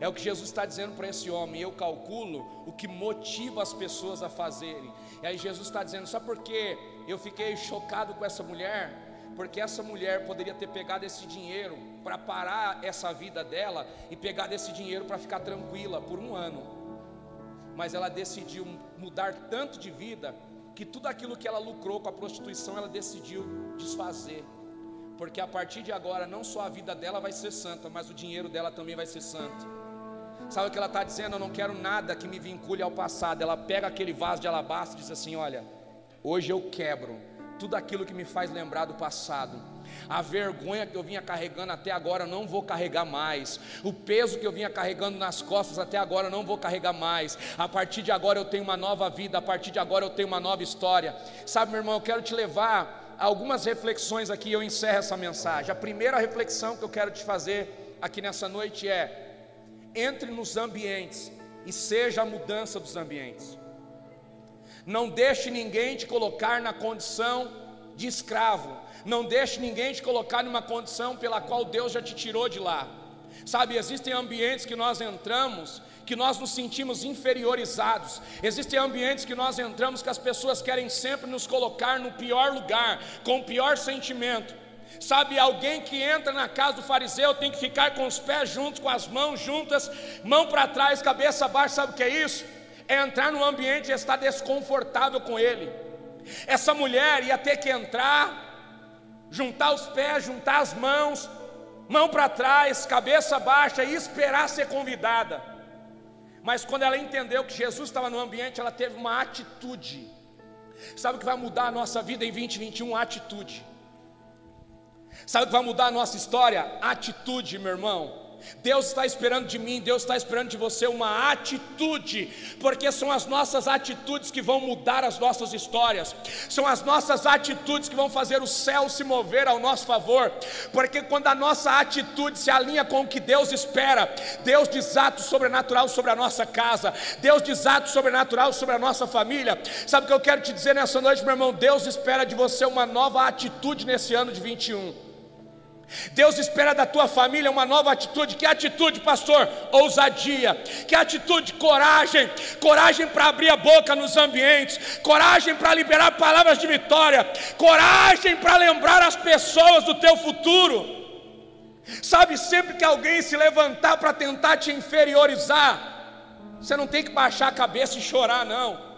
Speaker 1: É o que Jesus está dizendo para esse homem. Eu calculo o que motiva as pessoas a fazerem. E aí Jesus está dizendo: só porque eu fiquei chocado com essa mulher, porque essa mulher poderia ter pegado esse dinheiro para parar essa vida dela e pegar esse dinheiro para ficar tranquila por um ano mas ela decidiu mudar tanto de vida que tudo aquilo que ela lucrou com a prostituição ela decidiu desfazer. Porque a partir de agora não só a vida dela vai ser santa, mas o dinheiro dela também vai ser santo. Sabe o que ela está dizendo? Eu não quero nada que me vincule ao passado. Ela pega aquele vaso de alabastro e diz assim: Olha, hoje eu quebro tudo aquilo que me faz lembrar do passado a vergonha que eu vinha carregando até agora, eu não vou carregar mais. O peso que eu vinha carregando nas costas até agora, eu não vou carregar mais. A partir de agora eu tenho uma nova vida, a partir de agora eu tenho uma nova história. Sabe, meu irmão, eu quero te levar algumas reflexões aqui, eu encerro essa mensagem. A primeira reflexão que eu quero te fazer aqui nessa noite é: entre nos ambientes e seja a mudança dos ambientes. Não deixe ninguém te colocar na condição de escravo. Não deixe ninguém te colocar numa condição pela qual Deus já te tirou de lá. Sabe, existem ambientes que nós entramos que nós nos sentimos inferiorizados. Existem ambientes que nós entramos que as pessoas querem sempre nos colocar no pior lugar, com o pior sentimento. Sabe, alguém que entra na casa do fariseu tem que ficar com os pés juntos, com as mãos juntas, mão para trás, cabeça abaixo. Sabe o que é isso? É entrar no ambiente e estar desconfortável com ele. Essa mulher ia ter que entrar juntar os pés, juntar as mãos, mão para trás, cabeça baixa e esperar ser convidada. Mas quando ela entendeu que Jesus estava no ambiente, ela teve uma atitude. Sabe o que vai mudar a nossa vida em 2021? Atitude. Sabe o que vai mudar a nossa história? Atitude, meu irmão. Deus está esperando de mim, Deus está esperando de você uma atitude, porque são as nossas atitudes que vão mudar as nossas histórias, são as nossas atitudes que vão fazer o céu se mover ao nosso favor, porque quando a nossa atitude se alinha com o que Deus espera, Deus desata o sobrenatural sobre a nossa casa, Deus desata o sobrenatural sobre a nossa família. Sabe o que eu quero te dizer nessa noite, meu irmão? Deus espera de você uma nova atitude nesse ano de 21. Deus espera da tua família uma nova atitude. Que atitude, pastor? Ousadia. Que atitude? Coragem. Coragem para abrir a boca nos ambientes. Coragem para liberar palavras de vitória. Coragem para lembrar as pessoas do teu futuro. Sabe, sempre que alguém se levantar para tentar te inferiorizar, você não tem que baixar a cabeça e chorar, não.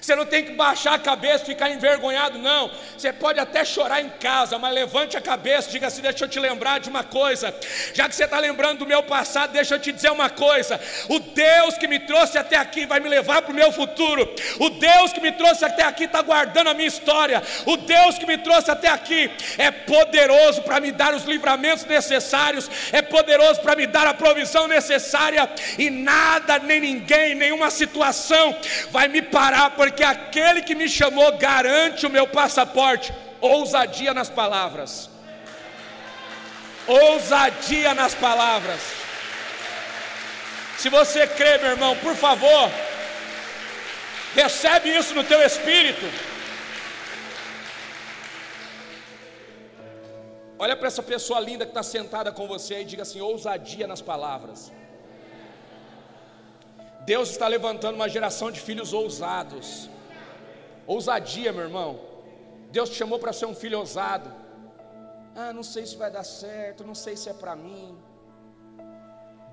Speaker 1: Você não tem que baixar a cabeça e ficar envergonhado, não. Você pode até chorar em casa, mas levante a cabeça e diga assim: deixa eu te lembrar de uma coisa. Já que você está lembrando do meu passado, deixa eu te dizer uma coisa: o Deus que me trouxe até aqui vai me levar para o meu futuro. O Deus que me trouxe até aqui está guardando a minha história. O Deus que me trouxe até aqui é poderoso para me dar os livramentos necessários, é poderoso para me dar a provisão necessária, e nada, nem ninguém, nenhuma situação vai me parar porque aquele que me chamou garante o meu passaporte. Ousadia nas palavras. ousadia nas palavras. Se você crê, meu irmão, por favor, recebe isso no teu espírito. Olha para essa pessoa linda que está sentada com você e diga assim: ousadia nas palavras. Deus está levantando uma geração de filhos ousados. Ousadia, meu irmão. Deus te chamou para ser um filho ousado. Ah, não sei se vai dar certo, não sei se é para mim.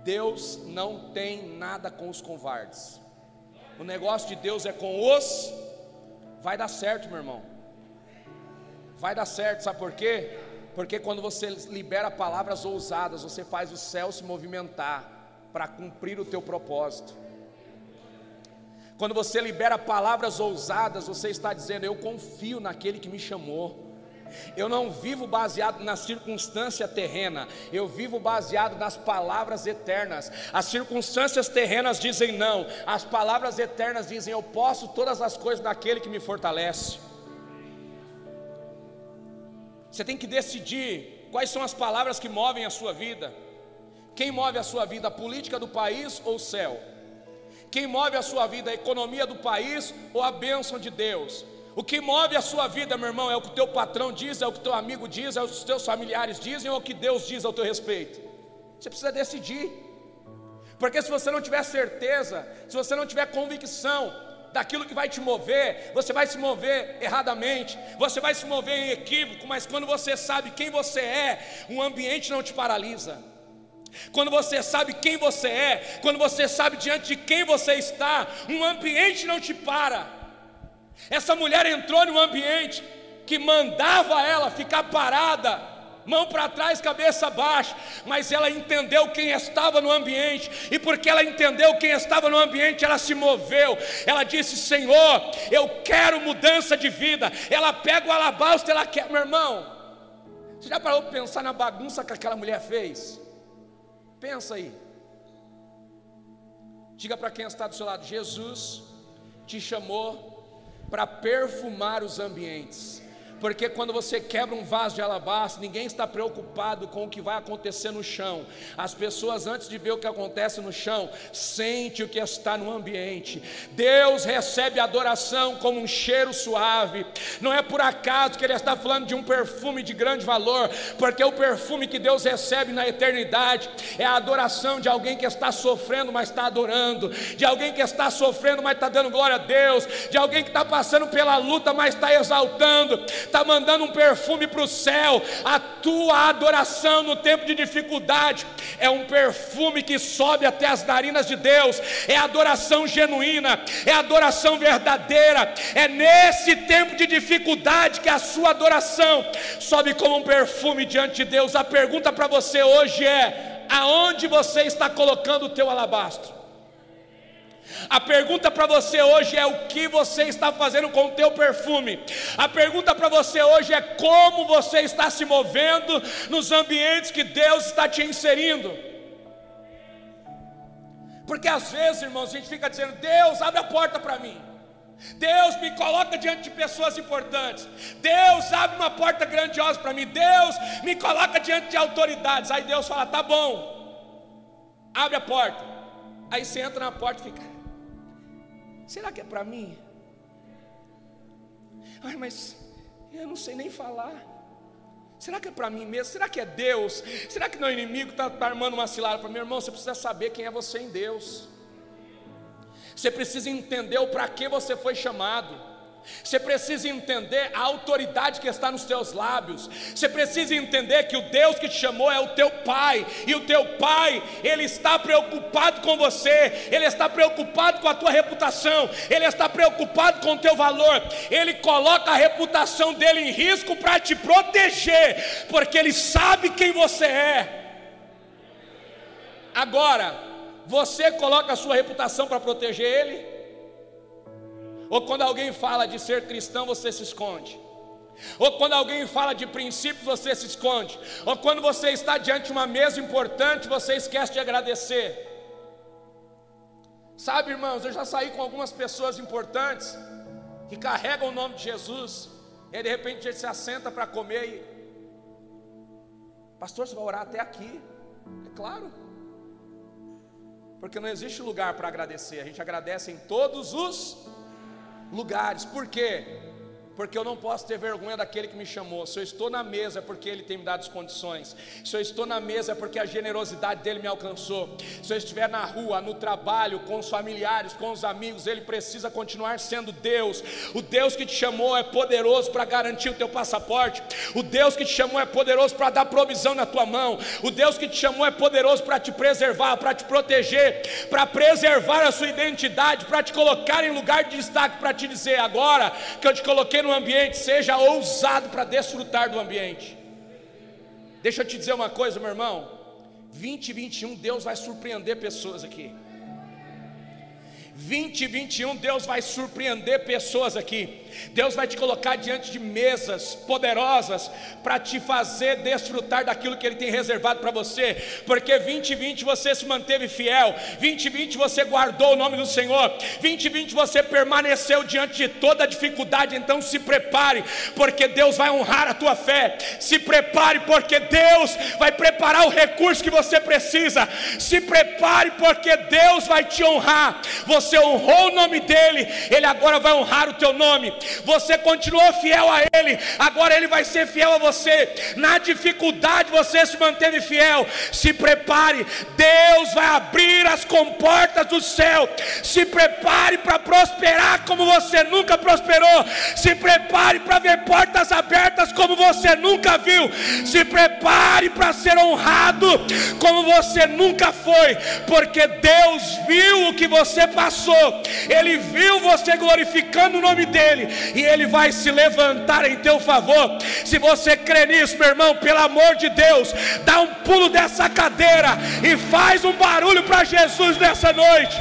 Speaker 1: Deus não tem nada com os covardes. O negócio de Deus é com os. Vai dar certo, meu irmão. Vai dar certo, sabe por quê? Porque quando você libera palavras ousadas, você faz o céu se movimentar para cumprir o teu propósito. Quando você libera palavras ousadas, você está dizendo: Eu confio naquele que me chamou. Eu não vivo baseado na circunstância terrena, eu vivo baseado nas palavras eternas. As circunstâncias terrenas dizem não, as palavras eternas dizem eu posso todas as coisas naquele que me fortalece. Você tem que decidir quais são as palavras que movem a sua vida. Quem move a sua vida, a política do país ou o céu? Quem move a sua vida, a economia do país ou a bênção de Deus? O que move a sua vida, meu irmão, é o que o teu patrão diz, é o que o teu amigo diz, é o que os teus familiares dizem ou é o que Deus diz ao teu respeito? Você precisa decidir. Porque se você não tiver certeza, se você não tiver convicção, daquilo que vai te mover, você vai se mover erradamente, você vai se mover em equívoco, mas quando você sabe quem você é, um ambiente não te paralisa. Quando você sabe quem você é, quando você sabe diante de quem você está, um ambiente não te para. Essa mulher entrou num ambiente que mandava ela ficar parada, mão para trás, cabeça baixa, mas ela entendeu quem estava no ambiente, e porque ela entendeu quem estava no ambiente, ela se moveu. Ela disse: Senhor, eu quero mudança de vida. Ela pega o alabastro, ela quer, meu irmão. Você já parou para pensar na bagunça que aquela mulher fez? Pensa aí. Diga para quem está do seu lado: Jesus te chamou para perfumar os ambientes. Porque quando você quebra um vaso de alabastro, ninguém está preocupado com o que vai acontecer no chão. As pessoas, antes de ver o que acontece no chão, sente o que está no ambiente. Deus recebe a adoração como um cheiro suave. Não é por acaso que Ele está falando de um perfume de grande valor, porque o perfume que Deus recebe na eternidade é a adoração de alguém que está sofrendo, mas está adorando, de alguém que está sofrendo, mas está dando glória a Deus, de alguém que está passando pela luta, mas está exaltando está mandando um perfume para o céu. A tua adoração no tempo de dificuldade é um perfume que sobe até as narinas de Deus, é adoração genuína, é adoração verdadeira. É nesse tempo de dificuldade que a sua adoração sobe como um perfume diante de Deus. A pergunta para você hoje é: aonde você está colocando o teu alabastro? A pergunta para você hoje é o que você está fazendo com o teu perfume. A pergunta para você hoje é como você está se movendo nos ambientes que Deus está te inserindo. Porque às vezes, irmãos, a gente fica dizendo: Deus, abre a porta para mim. Deus me coloca diante de pessoas importantes. Deus abre uma porta grandiosa para mim. Deus me coloca diante de autoridades. Aí Deus fala: tá bom, abre a porta. Aí você entra na porta e fica. Será que é para mim? Ai, mas eu não sei nem falar. Será que é para mim mesmo? Será que é Deus? Será que não é inimigo está tá armando uma cilada para meu irmão? Você precisa saber quem é você em Deus. Você precisa entender o para que você foi chamado. Você precisa entender a autoridade que está nos teus lábios. Você precisa entender que o Deus que te chamou é o teu Pai, e o teu Pai, ele está preocupado com você, ele está preocupado com a tua reputação, ele está preocupado com o teu valor. Ele coloca a reputação dele em risco para te proteger, porque ele sabe quem você é. Agora, você coloca a sua reputação para proteger ele? Ou quando alguém fala de ser cristão, você se esconde. Ou quando alguém fala de princípios, você se esconde. Ou quando você está diante de uma mesa importante, você esquece de agradecer. Sabe, irmãos, eu já saí com algumas pessoas importantes que carregam o nome de Jesus, e de repente gente se assenta para comer e Pastor, você vai orar até aqui? É claro. Porque não existe lugar para agradecer. A gente agradece em todos os lugares. Por quê? Porque eu não posso ter vergonha daquele que me chamou. Se eu estou na mesa é porque ele tem me dado as condições. Se eu estou na mesa é porque a generosidade dele me alcançou. Se eu estiver na rua, no trabalho, com os familiares, com os amigos, ele precisa continuar sendo Deus. O Deus que te chamou é poderoso para garantir o teu passaporte. O Deus que te chamou é poderoso para dar provisão na tua mão. O Deus que te chamou é poderoso para te preservar, para te proteger, para preservar a sua identidade, para te colocar em lugar de destaque, para te dizer agora que eu te coloquei no ambiente, seja ousado para desfrutar do ambiente. Deixa eu te dizer uma coisa, meu irmão. 2021, Deus vai surpreender pessoas aqui. 2021, Deus vai surpreender pessoas aqui. Deus vai te colocar diante de mesas poderosas para te fazer desfrutar daquilo que Ele tem reservado para você, porque 2020 você se manteve fiel, 2020 você guardou o nome do Senhor, 2020 você permaneceu diante de toda dificuldade. Então se prepare, porque Deus vai honrar a tua fé. Se prepare, porque Deus vai preparar o recurso que você precisa. Se prepare, porque Deus vai te honrar. Você honrou o nome dEle, Ele agora vai honrar o teu nome você continuou fiel a Ele, agora Ele vai ser fiel a você. Na dificuldade você se manteve fiel. Se prepare, Deus vai abrir as comportas do céu. Se prepare para prosperar como você nunca prosperou. Se prepare para ver portas abertas como você nunca viu. Se prepare para ser honrado como você nunca foi, porque Deus viu o que você passou. Ele viu você glorificando o nome dele e Ele vai se levantar em teu favor. Se você crê nisso, meu irmão, pelo amor de Deus, dá um pulo dessa cadeira e faz um barulho para Jesus nessa noite.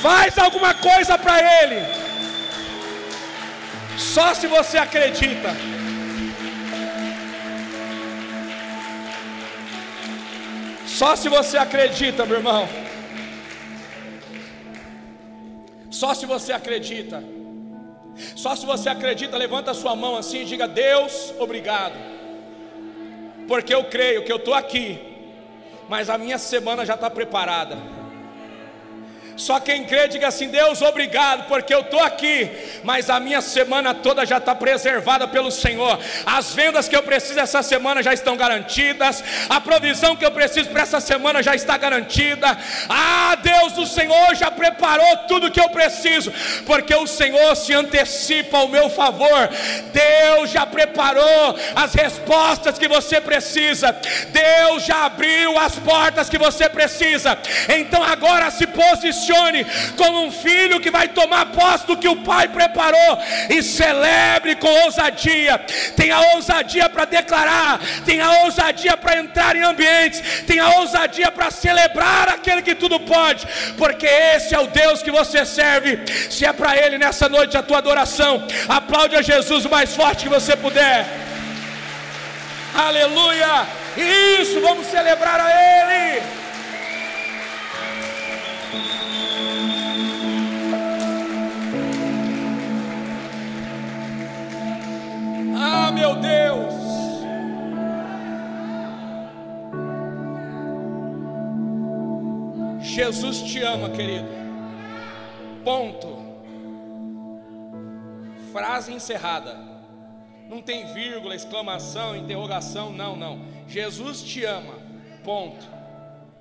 Speaker 1: Faz alguma coisa para Ele. Só se você acredita. Só se você acredita, meu irmão. Só se você acredita. Só se você acredita, levanta a sua mão assim e diga: Deus, obrigado. Porque eu creio que eu estou aqui, mas a minha semana já está preparada. Só quem crê, diga assim: Deus, obrigado, porque eu estou aqui, mas a minha semana toda já está preservada pelo Senhor. As vendas que eu preciso essa semana já estão garantidas, a provisão que eu preciso para essa semana já está garantida. Ah, Deus, o Senhor já preparou tudo que eu preciso, porque o Senhor se antecipa ao meu favor. Deus já preparou as respostas que você precisa, Deus já abriu as portas que você precisa. Então agora se posicione posicione como um filho que vai tomar posse do que o pai preparou e celebre com ousadia. Tenha ousadia para declarar, tenha ousadia para entrar em ambientes, tenha ousadia para celebrar aquele que tudo pode, porque esse é o Deus que você serve. Se é para Ele nessa noite a tua adoração, aplaude a Jesus o mais forte que você puder. Aleluia! Isso, vamos celebrar a Ele. Ah, meu Deus! Jesus te ama, querido. Ponto. Frase encerrada. Não tem vírgula, exclamação, interrogação, não, não. Jesus te ama. Ponto.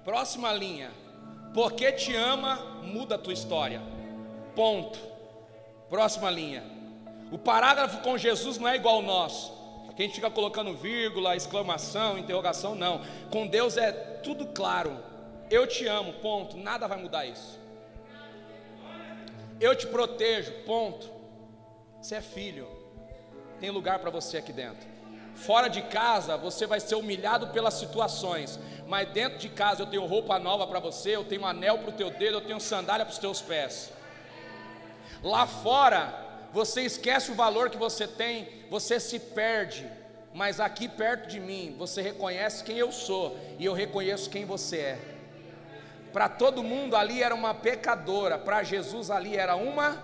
Speaker 1: Próxima linha. Porque te ama, muda a tua história. Ponto. Próxima linha. O parágrafo com Jesus não é igual ao nosso. Que a gente fica colocando vírgula, exclamação, interrogação, não. Com Deus é tudo claro. Eu te amo, ponto. Nada vai mudar isso. Eu te protejo, ponto. Você é filho. Tem lugar para você aqui dentro. Fora de casa, você vai ser humilhado pelas situações, mas dentro de casa eu tenho roupa nova para você, eu tenho anel para o teu dedo, eu tenho sandália para os teus pés. Lá fora, você esquece o valor que você tem, você se perde. Mas aqui perto de mim, você reconhece quem eu sou e eu reconheço quem você é. Para todo mundo ali era uma pecadora, para Jesus ali era uma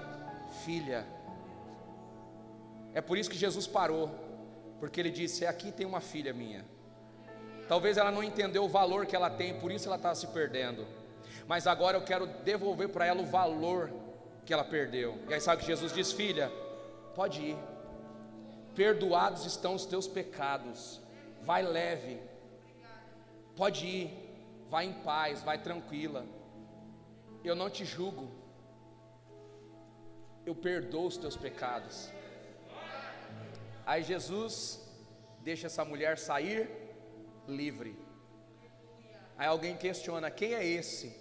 Speaker 1: filha. É por isso que Jesus parou, porque ele disse: Aqui tem uma filha minha. Talvez ela não entendeu o valor que ela tem, por isso ela está se perdendo. Mas agora eu quero devolver para ela o valor que ela perdeu. E aí sabe que Jesus diz, filha? Pode ir. Perdoados estão os teus pecados. Vai leve. Pode ir. Vai em paz, vai tranquila. Eu não te julgo. Eu perdoo os teus pecados. Aí Jesus deixa essa mulher sair livre. Aí alguém questiona: quem é esse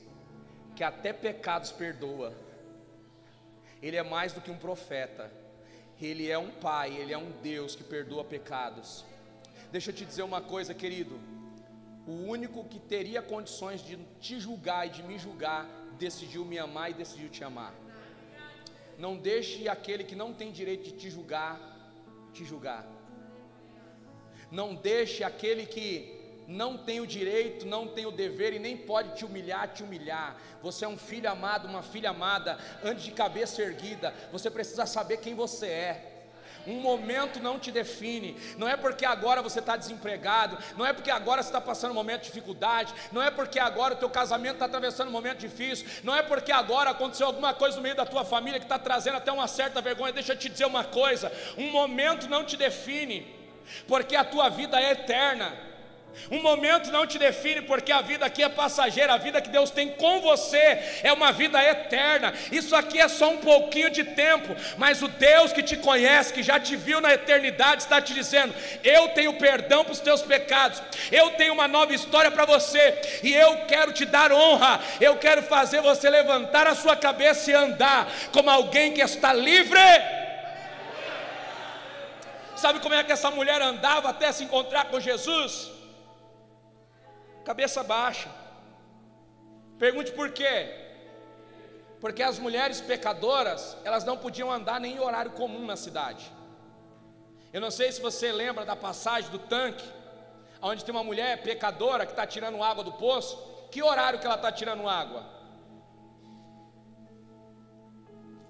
Speaker 1: que até pecados perdoa? Ele é mais do que um profeta, ele é um pai, ele é um Deus que perdoa pecados. Deixa eu te dizer uma coisa, querido: o único que teria condições de te julgar e de me julgar decidiu me amar e decidiu te amar. Não deixe aquele que não tem direito de te julgar te julgar. Não deixe aquele que não tem o direito, não tem o dever e nem pode te humilhar, te humilhar. Você é um filho amado, uma filha amada, antes de cabeça erguida, você precisa saber quem você é. Um momento não te define, não é porque agora você está desempregado, não é porque agora você está passando um momento de dificuldade, não é porque agora o teu casamento está atravessando um momento difícil, não é porque agora aconteceu alguma coisa no meio da tua família que está trazendo até uma certa vergonha. Deixa eu te dizer uma coisa: um momento não te define, porque a tua vida é eterna. Um momento não te define, porque a vida aqui é passageira, a vida que Deus tem com você é uma vida eterna. Isso aqui é só um pouquinho de tempo, mas o Deus que te conhece, que já te viu na eternidade, está te dizendo: Eu tenho perdão para os teus pecados, eu tenho uma nova história para você, e eu quero te dar honra, eu quero fazer você levantar a sua cabeça e andar como alguém que está livre. Sabe como é que essa mulher andava até se encontrar com Jesus? Cabeça baixa. Pergunte por quê? Porque as mulheres pecadoras, elas não podiam andar nem em horário comum na cidade. Eu não sei se você lembra da passagem do tanque, onde tem uma mulher pecadora que está tirando água do poço. Que horário que ela está tirando água?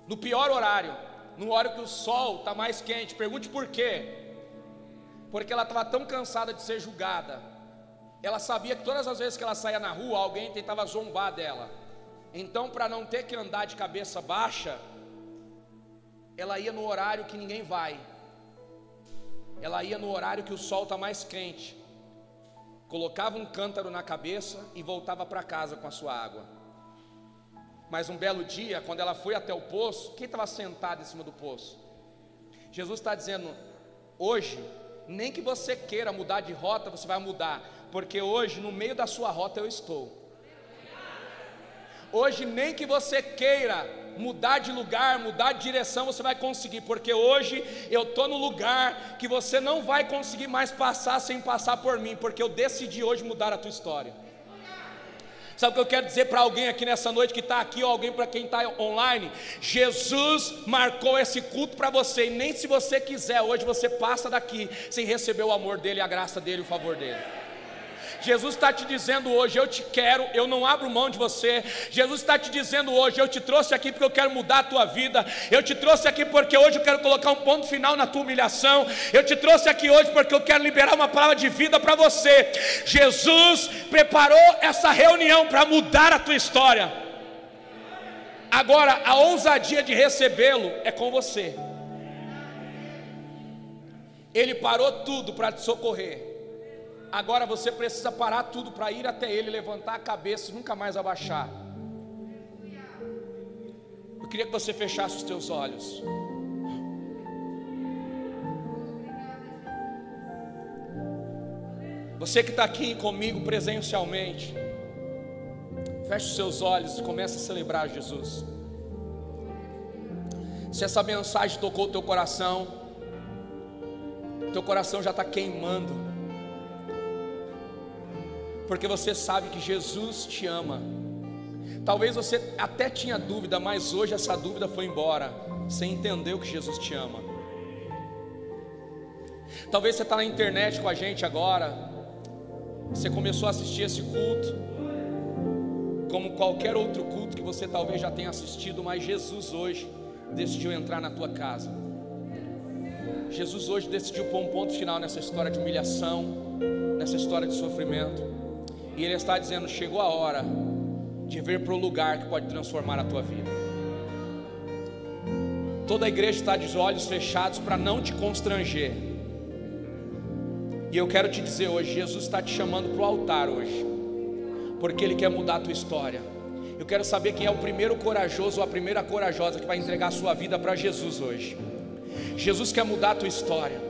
Speaker 1: No pior horário, no horário que o sol está mais quente. Pergunte por quê? Porque ela estava tão cansada de ser julgada, ela sabia que todas as vezes que ela saía na rua, alguém tentava zombar dela. Então, para não ter que andar de cabeça baixa, ela ia no horário que ninguém vai. Ela ia no horário que o sol está mais quente. Colocava um cântaro na cabeça e voltava para casa com a sua água. Mas um belo dia, quando ela foi até o poço, quem estava sentado em cima do poço? Jesus está dizendo: hoje, nem que você queira mudar de rota, você vai mudar, porque hoje no meio da sua rota eu estou. Hoje, nem que você queira mudar de lugar, mudar de direção, você vai conseguir, porque hoje eu estou no lugar que você não vai conseguir mais passar sem passar por mim, porque eu decidi hoje mudar a tua história. Sabe o que eu quero dizer para alguém aqui nessa noite que está aqui, ou alguém para quem está online? Jesus marcou esse culto para você, e nem se você quiser, hoje você passa daqui sem receber o amor dele, a graça dele, o favor dele. Jesus está te dizendo hoje: Eu te quero, eu não abro mão de você. Jesus está te dizendo hoje: Eu te trouxe aqui porque eu quero mudar a tua vida. Eu te trouxe aqui porque hoje eu quero colocar um ponto final na tua humilhação. Eu te trouxe aqui hoje porque eu quero liberar uma palavra de vida para você. Jesus preparou essa reunião para mudar a tua história. Agora, a ousadia de recebê-lo é com você. Ele parou tudo para te socorrer. Agora você precisa parar tudo para ir até Ele, levantar a cabeça e nunca mais abaixar. Eu queria que você fechasse os teus olhos. Você que está aqui comigo presencialmente, feche os seus olhos e comece a celebrar Jesus. Se essa mensagem tocou o teu coração, teu coração já está queimando porque você sabe que Jesus te ama. Talvez você até tinha dúvida, mas hoje essa dúvida foi embora. Você entendeu que Jesus te ama. Talvez você está na internet com a gente agora. Você começou a assistir esse culto, como qualquer outro culto que você talvez já tenha assistido, mas Jesus hoje decidiu entrar na tua casa. Jesus hoje decidiu pôr um ponto final nessa história de humilhação, nessa história de sofrimento. E Ele está dizendo: chegou a hora de vir para o lugar que pode transformar a tua vida. Toda a igreja está de olhos fechados para não te constranger. E eu quero te dizer hoje: Jesus está te chamando para o altar hoje, porque Ele quer mudar a tua história. Eu quero saber quem é o primeiro corajoso ou a primeira corajosa que vai entregar a sua vida para Jesus hoje. Jesus quer mudar a tua história.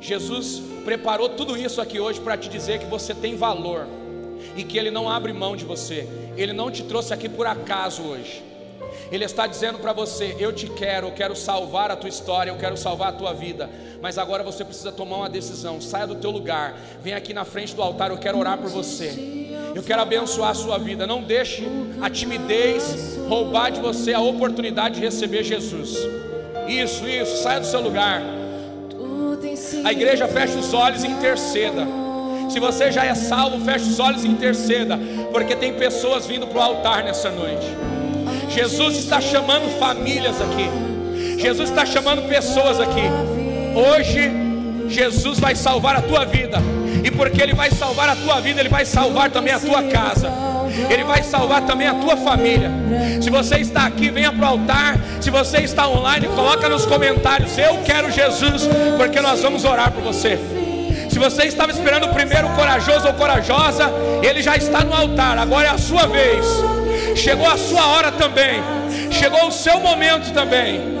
Speaker 1: Jesus preparou tudo isso aqui hoje para te dizer que você tem valor e que Ele não abre mão de você. Ele não te trouxe aqui por acaso hoje. Ele está dizendo para você: Eu te quero, eu quero salvar a tua história, eu quero salvar a tua vida. Mas agora você precisa tomar uma decisão. Saia do teu lugar, vem aqui na frente do altar. Eu quero orar por você. Eu quero abençoar a sua vida. Não deixe a timidez roubar de você a oportunidade de receber Jesus. Isso, isso. Saia do seu lugar. A igreja fecha os olhos e interceda. Se você já é salvo, feche os olhos e interceda, porque tem pessoas vindo para o altar nessa noite. Jesus está chamando famílias aqui. Jesus está chamando pessoas aqui. Hoje, Jesus vai salvar a tua vida. E porque Ele vai salvar a tua vida, Ele vai salvar também a tua casa. Ele vai salvar também a tua família. Se você está aqui, venha para o altar. Se você está online, coloca nos comentários: Eu quero Jesus, porque nós vamos orar por você. Você estava esperando o primeiro corajoso ou corajosa, ele já está no altar. Agora é a sua vez. Chegou a sua hora também. Chegou o seu momento também.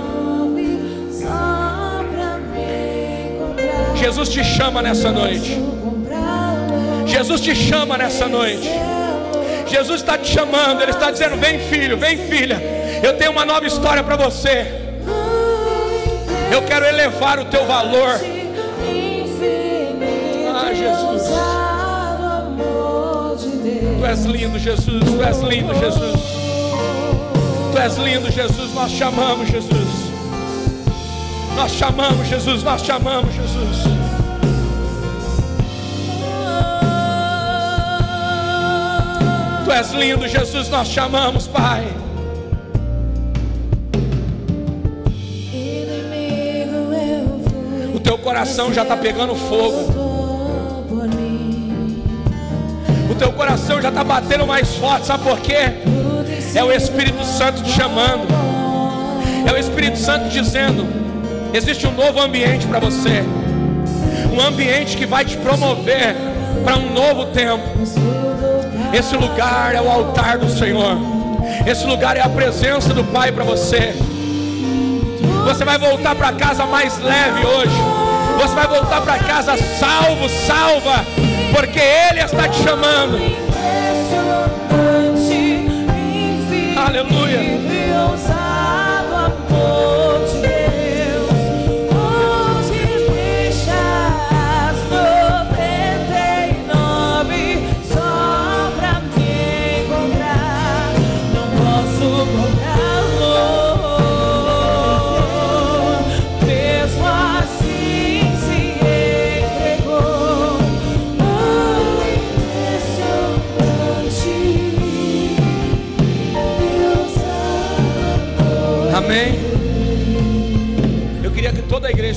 Speaker 1: Jesus te chama nessa noite. Jesus te chama nessa noite. Jesus está te chamando, Ele está dizendo: Vem, filho, vem, filha. Eu tenho uma nova história para você. Eu quero elevar o teu valor. És lindo, Jesus. Tu és lindo, Jesus. Tu és lindo, Jesus. Nós chamamos, Jesus. Nós chamamos, Jesus. Nós chamamos, Jesus. Tu és lindo, Jesus. Nós chamamos, Pai. O teu coração já está pegando fogo. Teu coração já está batendo mais forte, sabe por quê? É o Espírito Santo te chamando. É o Espírito Santo dizendo: existe um novo ambiente para você. Um ambiente que vai te promover para um novo tempo. Esse lugar é o altar do Senhor. Esse lugar é a presença do Pai para você. Você vai voltar para casa mais leve hoje. Você vai voltar para casa salvo, salva, porque Ele está te chamando. Aleluia.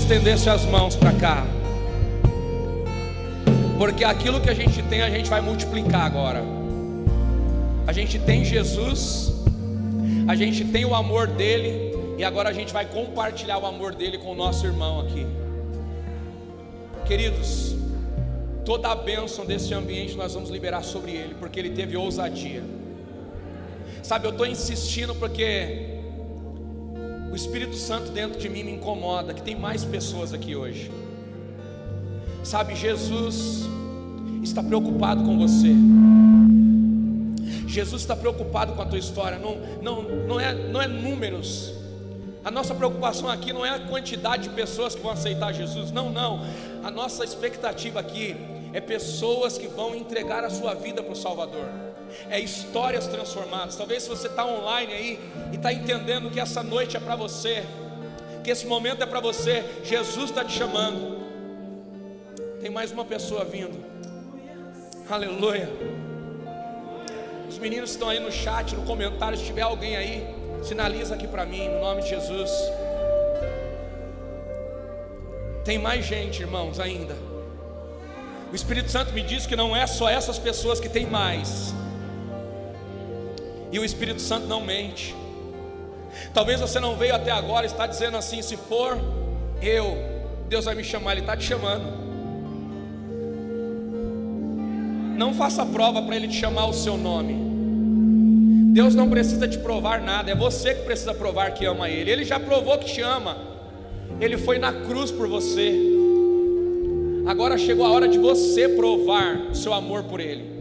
Speaker 1: Estendesse as mãos para cá. Porque aquilo que a gente tem, a gente vai multiplicar agora. A gente tem Jesus, a gente tem o amor dele, e agora a gente vai compartilhar o amor dele com o nosso irmão aqui. Queridos, toda a bênção desse ambiente nós vamos liberar sobre ele, porque ele teve ousadia. Sabe, eu estou insistindo porque o Espírito Santo dentro de mim me incomoda que tem mais pessoas aqui hoje. Sabe, Jesus está preocupado com você. Jesus está preocupado com a tua história. Não, não, não, é, não é números. A nossa preocupação aqui não é a quantidade de pessoas que vão aceitar Jesus. Não, não. A nossa expectativa aqui é pessoas que vão entregar a sua vida para o Salvador é histórias transformadas. Talvez se você está online aí e está entendendo que essa noite é para você, que esse momento é para você, Jesus está te chamando. Tem mais uma pessoa vindo. Aleluia. Os meninos estão aí no chat, no comentário. Se tiver alguém aí, sinaliza aqui para mim, no nome de Jesus. Tem mais gente, irmãos, ainda. O Espírito Santo me diz que não é só essas pessoas que têm mais. E o Espírito Santo não mente. Talvez você não veio até agora, está dizendo assim: se for eu, Deus vai me chamar, Ele está te chamando. Não faça prova para Ele te chamar o seu nome. Deus não precisa te provar nada, é você que precisa provar que ama Ele. Ele já provou que te ama, Ele foi na cruz por você. Agora chegou a hora de você provar o seu amor por Ele.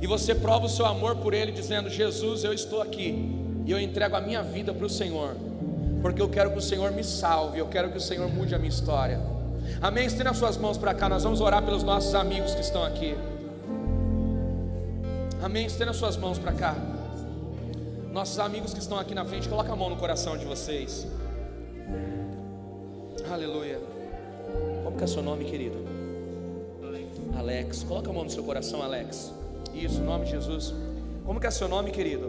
Speaker 1: E você prova o seu amor por Ele, dizendo: Jesus, eu estou aqui e eu entrego a minha vida para o Senhor, porque eu quero que o Senhor me salve, eu quero que o Senhor mude a minha história. Amém? Estenda as suas mãos para cá, nós vamos orar pelos nossos amigos que estão aqui. Amém? Estenda as suas mãos para cá. Nossos amigos que estão aqui na frente, coloca a mão no coração de vocês. Aleluia. Como que é seu nome, querido? Alex. Coloca a mão no seu coração, Alex. Isso, em nome de Jesus. Como que é seu nome, querido?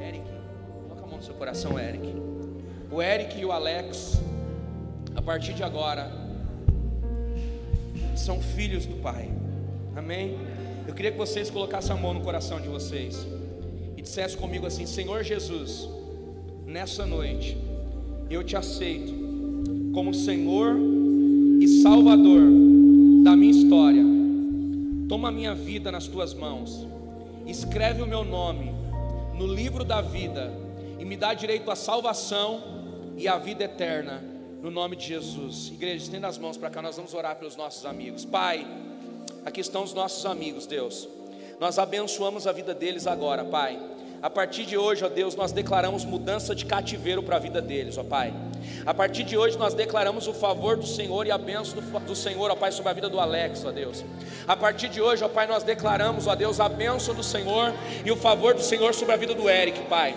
Speaker 1: Eric. Coloca a mão no seu coração, Eric. O Eric e o Alex, a partir de agora, são filhos do Pai. Amém? Eu queria que vocês colocassem a mão no coração de vocês e dissessem comigo assim: Senhor Jesus, nessa noite, eu te aceito como Senhor e Salvador da minha história. Toma a minha vida nas tuas mãos, escreve o meu nome no livro da vida e me dá direito à salvação e à vida eterna, no nome de Jesus. Igreja, estenda as mãos para cá, nós vamos orar pelos nossos amigos. Pai, aqui estão os nossos amigos, Deus. Nós abençoamos a vida deles agora, Pai. A partir de hoje, ó Deus, nós declaramos mudança de cativeiro para a vida deles, ó Pai. A partir de hoje, nós declaramos o favor do Senhor e a bênção do, do Senhor, ó Pai, sobre a vida do Alex, ó Deus. A partir de hoje, ó Pai, nós declaramos, ó Deus, a bênção do Senhor e o favor do Senhor sobre a vida do Eric, Pai.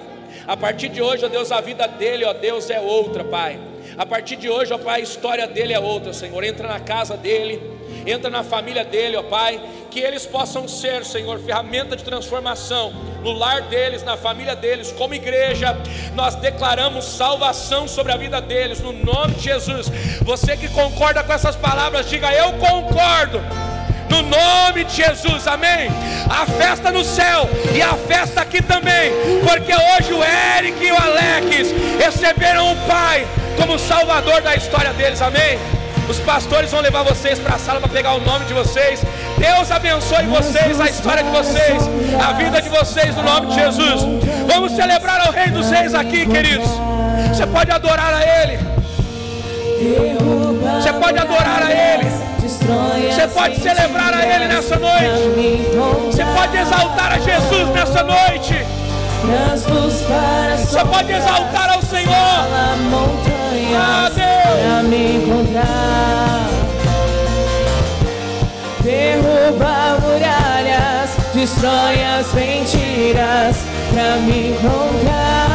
Speaker 1: A partir de hoje, ó Deus, a vida dele, ó Deus, é outra, Pai. A partir de hoje, ó Pai, a história dele é outra, Senhor. Entra na casa dele, entra na família dele, ó Pai, que eles possam ser, Senhor, ferramenta de transformação no lar deles, na família deles, como igreja, nós declaramos salvação sobre a vida deles, no nome de Jesus. Você que concorda com essas palavras, diga: Eu concordo. No nome de Jesus, amém. A festa no céu e a festa aqui também, porque hoje o Eric e o Alex receberam o Pai como Salvador da história deles, amém. Os pastores vão levar vocês para a sala para pegar o nome de vocês. Deus abençoe vocês, a história de vocês, a vida de vocês, no nome de Jesus. Vamos celebrar ao Rei dos Reis aqui, queridos. Você pode adorar a Ele. Você pode adorar a Ele. Você pode celebrar a Ele nessa noite. Você pode exaltar a Jesus nessa noite. Você pode exaltar ao Senhor. Ah, Deus
Speaker 2: derruba muralhas, destrói as mentiras pra me encontrar.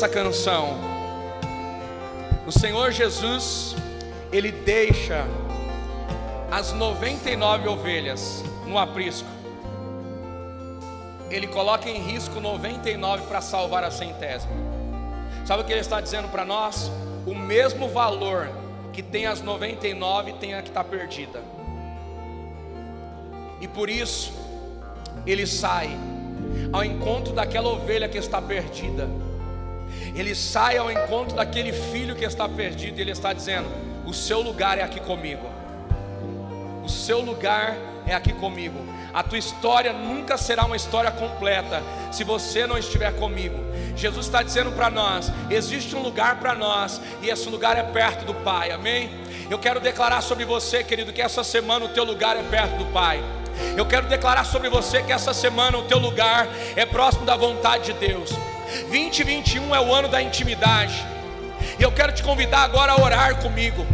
Speaker 1: Essa canção. O Senhor Jesus, Ele deixa as 99 ovelhas no aprisco. Ele coloca em risco 99 para salvar a centésima. Sabe o que ele está dizendo para nós? O mesmo valor que tem as 99 tem a que está perdida. E por isso, ele sai ao encontro daquela ovelha que está perdida ele sai ao encontro daquele filho que está perdido e ele está dizendo: O seu lugar é aqui comigo. O seu lugar é aqui comigo. A tua história nunca será uma história completa se você não estiver comigo. Jesus está dizendo para nós: existe um lugar para nós, e esse lugar é perto do Pai, amém? Eu quero declarar sobre você, querido, que essa semana o teu lugar é perto do Pai. Eu quero declarar sobre você que essa semana o teu lugar é próximo da vontade de Deus. 2021 é o ano da intimidade. E eu quero te convidar agora a orar comigo.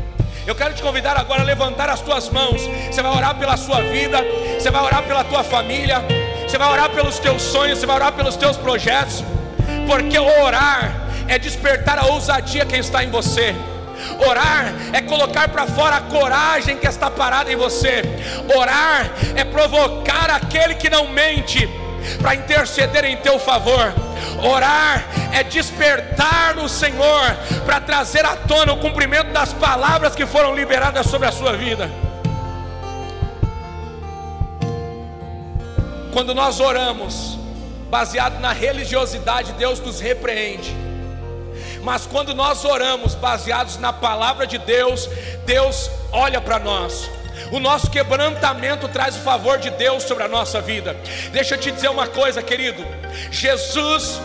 Speaker 1: Eu quero te convidar agora a levantar as tuas mãos. Você vai orar pela sua vida, você vai orar pela tua família, você vai orar pelos teus sonhos, você vai orar pelos teus projetos. Porque orar é despertar a ousadia que está em você. Orar é colocar para fora a coragem que está parada em você. Orar é provocar aquele que não mente para interceder em teu favor. Orar é despertar no Senhor para trazer à tona o cumprimento das palavras que foram liberadas sobre a sua vida. Quando nós oramos, baseado na religiosidade, Deus nos repreende. Mas quando nós oramos baseados na palavra de Deus, Deus olha para nós. O nosso quebrantamento traz o favor de Deus sobre a nossa vida. Deixa eu te dizer uma coisa, querido. Jesus,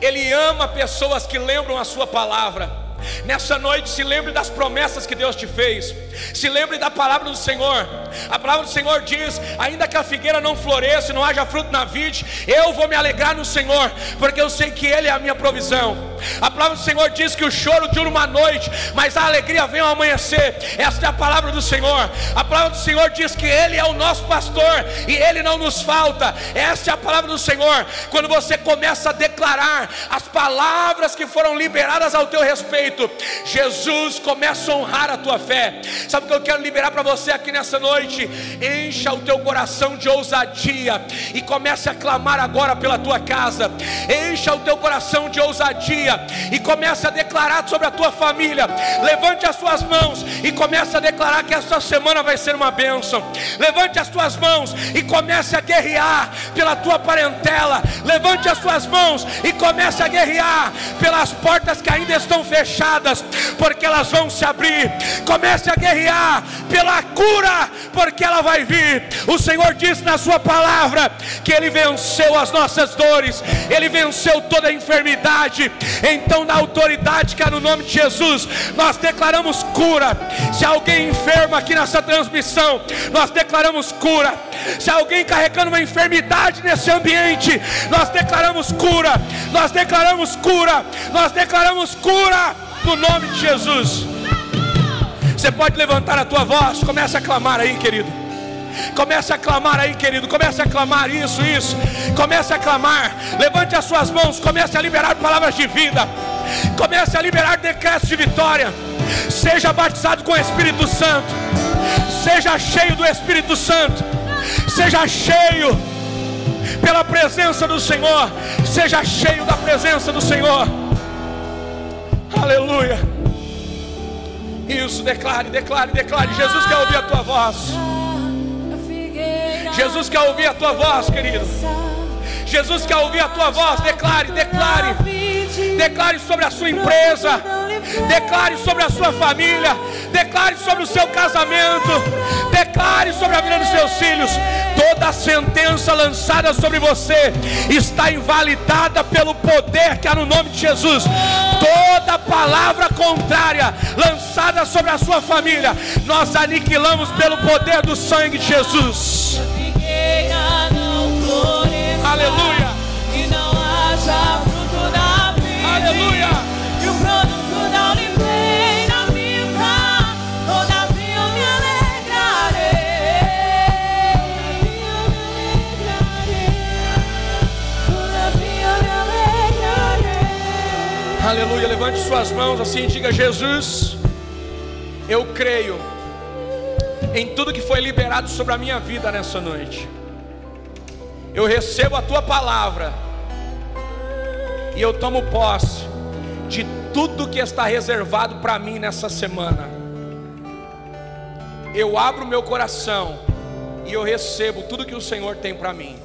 Speaker 1: Ele ama pessoas que lembram a Sua palavra. Nessa noite, se lembre das promessas que Deus te fez. Se lembre da palavra do Senhor. A palavra do Senhor diz: ainda que a figueira não floresça e não haja fruto na vide, eu vou me alegrar no Senhor, porque eu sei que Ele é a minha provisão. A palavra do Senhor diz que o choro dura uma noite, mas a alegria vem ao amanhecer. Esta é a palavra do Senhor. A palavra do Senhor diz que Ele é o nosso pastor e Ele não nos falta. Esta é a palavra do Senhor. Quando você começa a declarar as palavras que foram liberadas ao teu respeito, Jesus começa a honrar a tua fé. Sabe o que eu quero liberar para você aqui nessa noite? Encha o teu coração de ousadia e comece a clamar agora pela tua casa. Encha o teu coração de ousadia e comece a declarar sobre a tua família. Levante as tuas mãos e comece a declarar que essa semana vai ser uma bênção. Levante as tuas mãos e comece a guerrear pela tua parentela. Levante as tuas mãos e comece a guerrear pelas portas que ainda estão fechadas, porque elas vão se abrir. Comece a guerrear pela cura, porque ela vai vir. O Senhor disse na Sua palavra que Ele venceu as nossas dores, Ele venceu toda a enfermidade. Então, na autoridade que há no nome de Jesus, nós declaramos cura. Se alguém enfermo aqui nessa transmissão, nós declaramos cura. Se alguém carregando uma enfermidade nesse ambiente, nós declaramos cura. Nós declaramos cura. Nós declaramos cura no nome de Jesus. Você pode levantar a tua voz, comece a clamar aí, querido. Comece a clamar aí, querido. Comece a clamar isso, isso. Comece a clamar. Levante as suas mãos. Comece a liberar palavras de vida. Comece a liberar decretos de vitória. Seja batizado com o Espírito Santo. Seja cheio do Espírito Santo. Seja cheio pela presença do Senhor. Seja cheio da presença do Senhor. Aleluia. Isso, declare, declare, declare. Jesus quer ouvir a tua voz. Jesus quer ouvir a tua voz, querido. Jesus quer ouvir a tua voz. Declare, declare. Declare sobre a sua empresa. Declare sobre a sua família. Declare sobre o seu casamento. Declare sobre a vida dos seus filhos. Toda sentença lançada sobre você está invalidada pelo poder que há no nome de Jesus. Toda palavra contrária lançada sobre a sua família, nós aniquilamos pelo poder do sangue de Jesus. Aleluia. Aleluia. Levante suas mãos assim e diga: Jesus, eu creio em tudo que foi liberado sobre a minha vida nessa noite. Eu recebo a tua palavra e eu tomo posse de tudo que está reservado para mim nessa semana. Eu abro meu coração e eu recebo tudo que o Senhor tem para mim.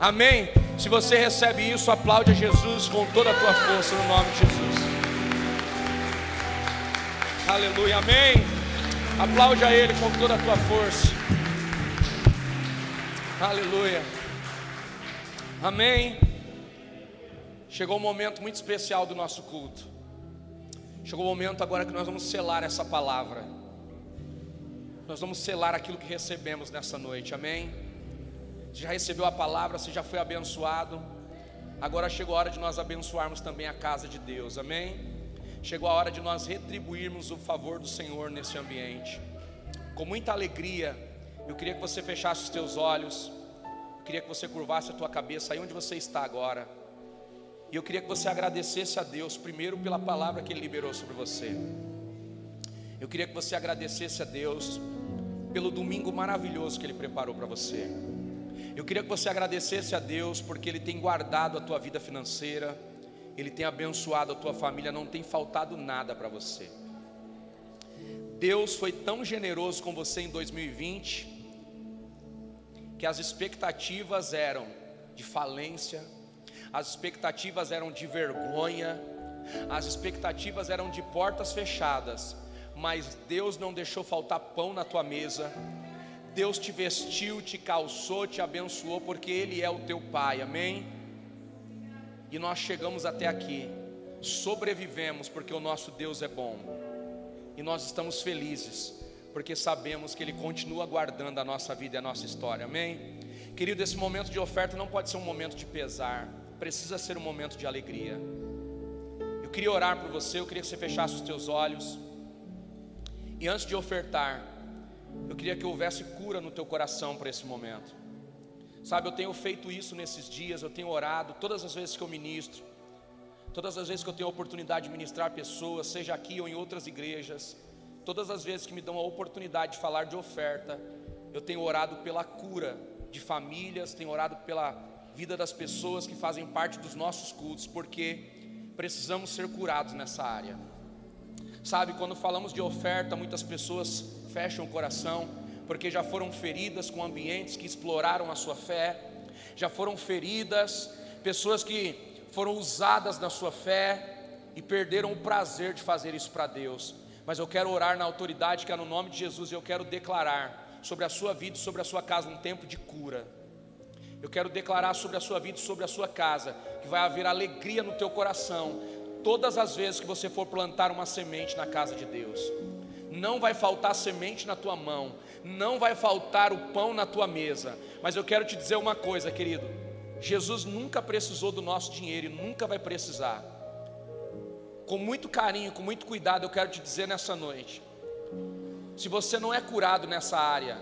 Speaker 1: Amém? Se você recebe isso, aplaude a Jesus com toda a tua força no nome de Jesus. Aleluia, amém. Aplaude a Ele com toda a tua força. Aleluia. Amém. Chegou um momento muito especial do nosso culto. Chegou o momento agora que nós vamos selar essa palavra. Nós vamos selar aquilo que recebemos nessa noite. Amém. Você já recebeu a palavra, você já foi abençoado. Agora chegou a hora de nós abençoarmos também a casa de Deus. Amém. Chegou a hora de nós retribuirmos o favor do Senhor nesse ambiente. Com muita alegria, eu queria que você fechasse os teus olhos. Eu queria que você curvasse a tua cabeça aí onde você está agora. E eu queria que você agradecesse a Deus primeiro pela palavra que Ele liberou sobre você. Eu queria que você agradecesse a Deus pelo domingo maravilhoso que Ele preparou para você. Eu queria que você agradecesse a Deus porque Ele tem guardado a tua vida financeira, Ele tem abençoado a tua família, não tem faltado nada para você. Deus foi tão generoso com você em 2020 que as expectativas eram de falência, as expectativas eram de vergonha, as expectativas eram de portas fechadas, mas Deus não deixou faltar pão na tua mesa. Deus te vestiu, te calçou, te abençoou, porque Ele é o teu Pai, amém? E nós chegamos até aqui, sobrevivemos, porque o nosso Deus é bom, e nós estamos felizes, porque sabemos que Ele continua guardando a nossa vida e a nossa história, amém? Querido, esse momento de oferta não pode ser um momento de pesar, precisa ser um momento de alegria. Eu queria orar por você, eu queria que você fechasse os teus olhos. E antes de ofertar, eu queria que houvesse cura no teu coração para esse momento. Sabe, eu tenho feito isso nesses dias, eu tenho orado todas as vezes que eu ministro, todas as vezes que eu tenho a oportunidade de ministrar pessoas, seja aqui ou em outras igrejas, todas as vezes que me dão a oportunidade de falar de oferta, eu tenho orado pela cura de famílias, tenho orado pela vida das pessoas que fazem parte dos nossos cultos, porque precisamos ser curados nessa área. Sabe, quando falamos de oferta, muitas pessoas fecham o coração, porque já foram feridas com ambientes que exploraram a sua fé, já foram feridas, pessoas que foram usadas na sua fé e perderam o prazer de fazer isso para Deus. Mas eu quero orar na autoridade que é no nome de Jesus e eu quero declarar sobre a sua vida e sobre a sua casa um tempo de cura. Eu quero declarar sobre a sua vida e sobre a sua casa que vai haver alegria no teu coração todas as vezes que você for plantar uma semente na casa de Deus. Não vai faltar semente na tua mão, não vai faltar o pão na tua mesa. Mas eu quero te dizer uma coisa, querido. Jesus nunca precisou do nosso dinheiro e nunca vai precisar. Com muito carinho, com muito cuidado, eu quero te dizer nessa noite: se você não é curado nessa área,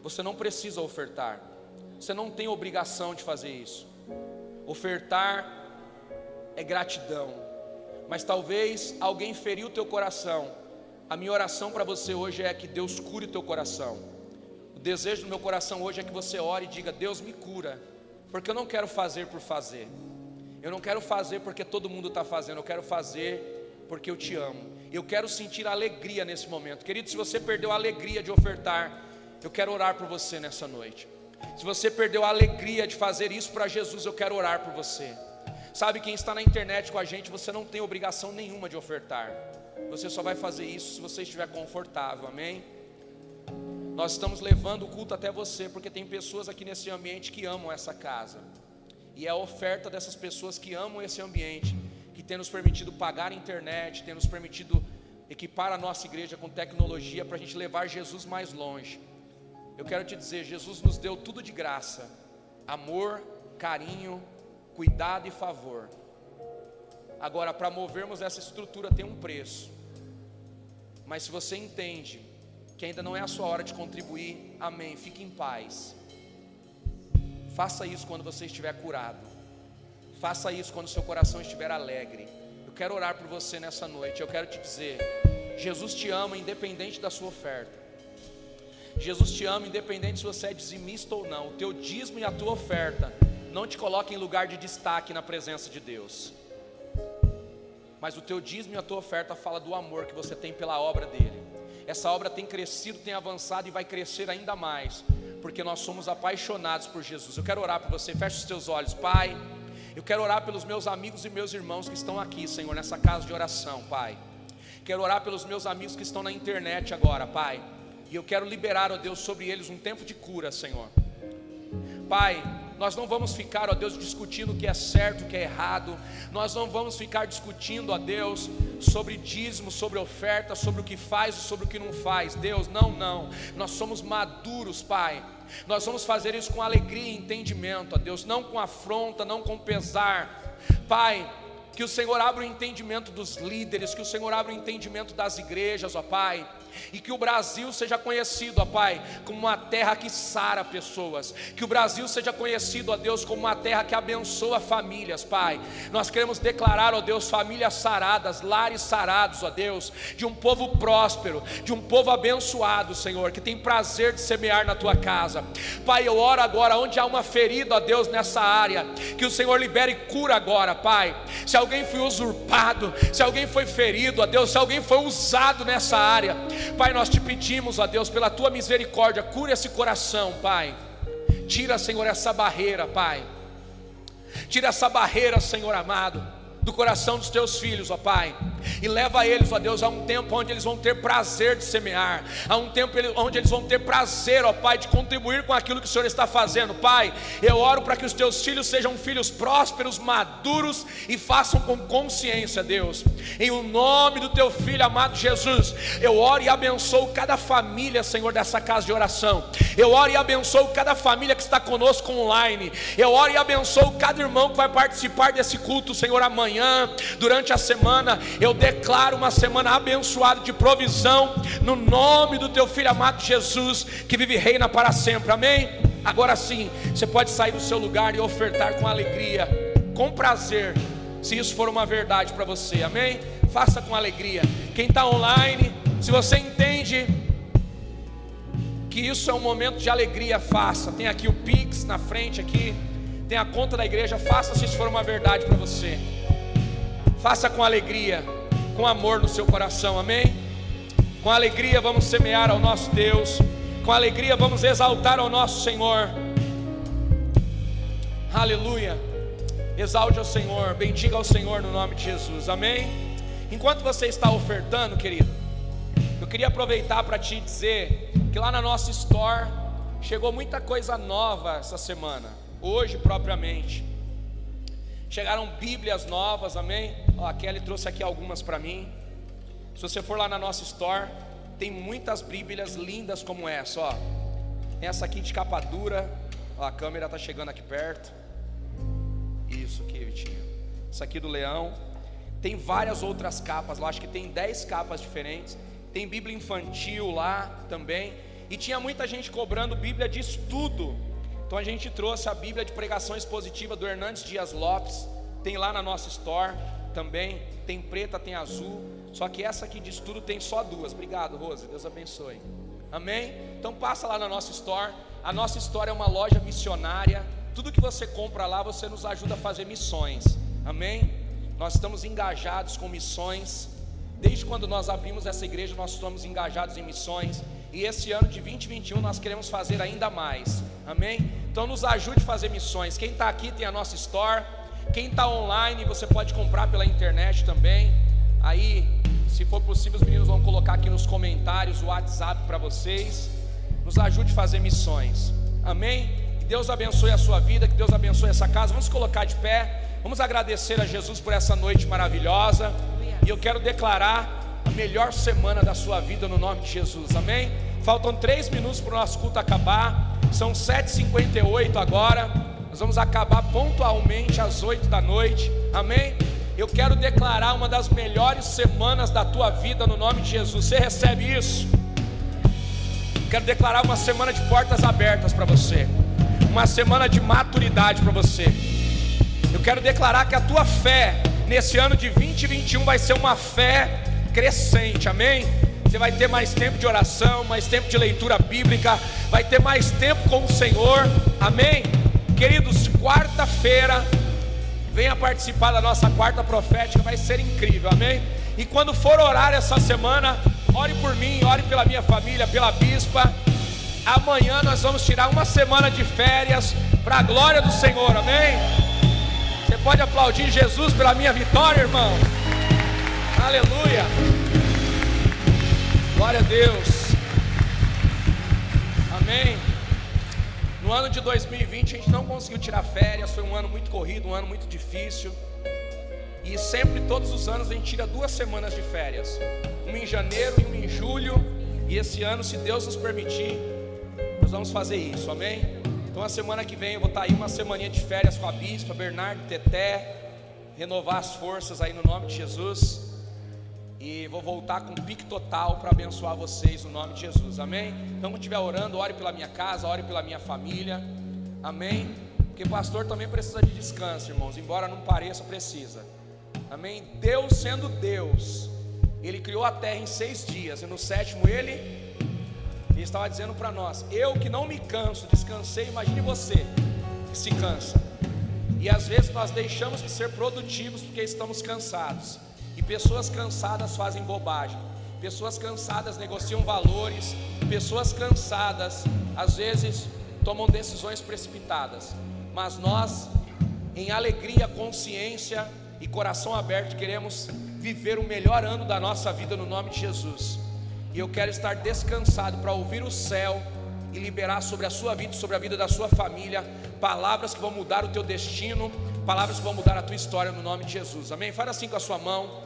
Speaker 1: você não precisa ofertar, você não tem obrigação de fazer isso. Ofertar é gratidão. Mas talvez alguém feriu o teu coração. A minha oração para você hoje é que Deus cure o teu coração. O desejo do meu coração hoje é que você ore e diga: Deus me cura, porque eu não quero fazer por fazer. Eu não quero fazer porque todo mundo está fazendo. Eu quero fazer porque eu te amo. Eu quero sentir alegria nesse momento, querido. Se você perdeu a alegria de ofertar, eu quero orar por você nessa noite. Se você perdeu a alegria de fazer isso para Jesus, eu quero orar por você. Sabe, quem está na internet com a gente, você não tem obrigação nenhuma de ofertar. Você só vai fazer isso se você estiver confortável, amém? Nós estamos levando o culto até você, porque tem pessoas aqui nesse ambiente que amam essa casa. E é a oferta dessas pessoas que amam esse ambiente, que tem nos permitido pagar a internet, tem nos permitido equipar a nossa igreja com tecnologia para a gente levar Jesus mais longe. Eu quero te dizer, Jesus nos deu tudo de graça: amor, carinho, cuidado e favor. Agora, para movermos essa estrutura tem um preço. Mas se você entende que ainda não é a sua hora de contribuir, amém, fique em paz. Faça isso quando você estiver curado. Faça isso quando seu coração estiver alegre. Eu quero orar por você nessa noite. Eu quero te dizer: Jesus te ama independente da sua oferta. Jesus te ama independente se você é dizimista ou não. O teu dízimo e a tua oferta não te coloca em lugar de destaque na presença de Deus. Mas o teu dízimo e a tua oferta fala do amor que você tem pela obra dele. Essa obra tem crescido, tem avançado e vai crescer ainda mais, porque nós somos apaixonados por Jesus. Eu quero orar por você, feche os teus olhos, Pai. Eu quero orar pelos meus amigos e meus irmãos que estão aqui, Senhor, nessa casa de oração, Pai. Quero orar pelos meus amigos que estão na internet agora, Pai. E eu quero liberar, ó Deus, sobre eles um tempo de cura, Senhor. Pai, nós não vamos ficar, ó Deus, discutindo o que é certo, o que é errado. Nós não vamos ficar discutindo, ó Deus, sobre dízimo, sobre oferta, sobre o que faz e sobre o que não faz. Deus, não, não. Nós somos maduros, Pai. Nós vamos fazer isso com alegria e entendimento, ó Deus, não com afronta, não com pesar. Pai, que o Senhor abra o entendimento dos líderes, que o Senhor abra o entendimento das igrejas, ó Pai e que o Brasil seja conhecido, ó Pai, como uma terra que sara pessoas, que o Brasil seja conhecido, ó Deus, como uma terra que abençoa famílias, Pai. Nós queremos declarar, ó Deus, famílias saradas, lares sarados, ó Deus, de um povo próspero, de um povo abençoado, Senhor, que tem prazer de semear na tua casa. Pai, eu oro agora, onde há uma ferida, ó Deus, nessa área, que o Senhor libere cura agora, Pai. Se alguém foi usurpado, se alguém foi ferido, ó Deus, se alguém foi usado nessa área, Pai, nós te pedimos, ó Deus, pela tua misericórdia, cura esse coração, Pai. Tira, Senhor, essa barreira, Pai. Tira essa barreira, Senhor amado do coração dos teus filhos, ó Pai, e leva eles, ó Deus, a um tempo onde eles vão ter prazer de semear, a um tempo onde eles vão ter prazer, ó Pai, de contribuir com aquilo que o Senhor está fazendo, Pai. Eu oro para que os teus filhos sejam filhos prósperos, maduros e façam com consciência, Deus, em o nome do teu filho amado Jesus. Eu oro e abençoo cada família, Senhor, dessa casa de oração. Eu oro e abençoo cada família que está conosco online. Eu oro e abençoo cada irmão que vai participar desse culto, Senhor, amanhã manhã, durante a semana, eu declaro uma semana abençoada de provisão, no nome do teu filho amado Jesus, que vive e reina para sempre, amém? Agora sim, você pode sair do seu lugar e ofertar com alegria, com prazer, se isso for uma verdade para você, amém? Faça com alegria. Quem está online, se você entende que isso é um momento de alegria, faça. Tem aqui o Pix na frente aqui, tem a conta da igreja, faça se isso for uma verdade para você. Faça com alegria, com amor no seu coração, amém? Com alegria vamos semear ao nosso Deus, com alegria vamos exaltar ao nosso Senhor. Aleluia. Exalte ao Senhor, bendiga ao Senhor no nome de Jesus, amém? Enquanto você está ofertando, querido, eu queria aproveitar para te dizer que lá na nossa store chegou muita coisa nova essa semana, hoje propriamente. Chegaram Bíblias novas, amém? Ó, a Kelly trouxe aqui algumas para mim. Se você for lá na nossa store, tem muitas Bíblias lindas como essa, ó. Essa aqui de capa dura. Ó, a câmera tá chegando aqui perto. Isso aqui, Vitinho. Essa aqui do leão. Tem várias outras capas lá, acho que tem 10 capas diferentes. Tem Bíblia infantil lá também. E tinha muita gente cobrando Bíblia de estudo. Então a gente trouxe a Bíblia de pregação expositiva do Hernandes Dias Lopes, tem lá na nossa store também, tem preta, tem azul, só que essa aqui de estudo tem só duas. Obrigado, Rose, Deus abençoe. Amém? Então passa lá na nossa store. A nossa store é uma loja missionária. Tudo que você compra lá, você nos ajuda a fazer missões. Amém? Nós estamos engajados com missões. Desde quando nós abrimos essa igreja, nós estamos engajados em missões. E esse ano de 2021 nós queremos fazer ainda mais. Amém? Então nos ajude a fazer missões. Quem está aqui tem a nossa store. Quem está online, você pode comprar pela internet também. Aí, se for possível, os meninos vão colocar aqui nos comentários o WhatsApp para vocês. Nos ajude a fazer missões. Amém? Que Deus abençoe a sua vida, que Deus abençoe essa casa. Vamos colocar de pé. Vamos agradecer a Jesus por essa noite maravilhosa. E eu quero declarar a melhor semana da sua vida no nome de Jesus, amém? Faltam três minutos para o nosso culto acabar, são 7h58 agora, nós vamos acabar pontualmente às 8 da noite, amém? Eu quero declarar uma das melhores semanas da tua vida no nome de Jesus, você recebe isso? Quero declarar uma semana de portas abertas para você, uma semana de maturidade para você. Eu quero declarar que a tua fé nesse ano de 2021 vai ser uma fé crescente, amém? Você vai ter mais tempo de oração, mais tempo de leitura bíblica, vai ter mais tempo com o Senhor, amém? Queridos, quarta-feira, venha participar da nossa quarta profética, vai ser incrível, amém? E quando for orar essa semana, ore por mim, ore pela minha família, pela bispa. Amanhã nós vamos tirar uma semana de férias para a glória do Senhor, amém? Você pode aplaudir Jesus pela minha vitória, irmão? Aleluia. Glória a Deus. Amém. No ano de 2020 a gente não conseguiu tirar férias, foi um ano muito corrido, um ano muito difícil. E sempre, todos os anos, a gente tira duas semanas de férias: uma em janeiro e uma em julho. E esse ano, se Deus nos permitir, nós vamos fazer isso, amém? Então, a semana que vem eu vou estar aí uma semaninha de férias com a Bispa, Bernardo Teté, renovar as forças aí no nome de Jesus. E vou voltar com pique total para abençoar vocês no nome de Jesus, amém? Então, quando estiver orando, ore pela minha casa, ore pela minha família, amém? Porque pastor também precisa de descanso, irmãos, embora não pareça, precisa, amém? Deus sendo Deus, Ele criou a terra em seis dias, e no sétimo Ele, Ele estava dizendo para nós: Eu que não me canso, descansei, imagine você que se cansa, e às vezes nós deixamos de ser produtivos porque estamos cansados. E pessoas cansadas fazem bobagem. Pessoas cansadas negociam valores. Pessoas cansadas, às vezes, tomam decisões precipitadas. Mas nós, em alegria, consciência e coração aberto, queremos viver o melhor ano da nossa vida no nome de Jesus. E eu quero estar descansado para ouvir o céu e liberar sobre a sua vida, sobre a vida da sua família, palavras que vão mudar o teu destino, palavras que vão mudar a tua história no nome de Jesus. Amém? Faz assim com a sua mão.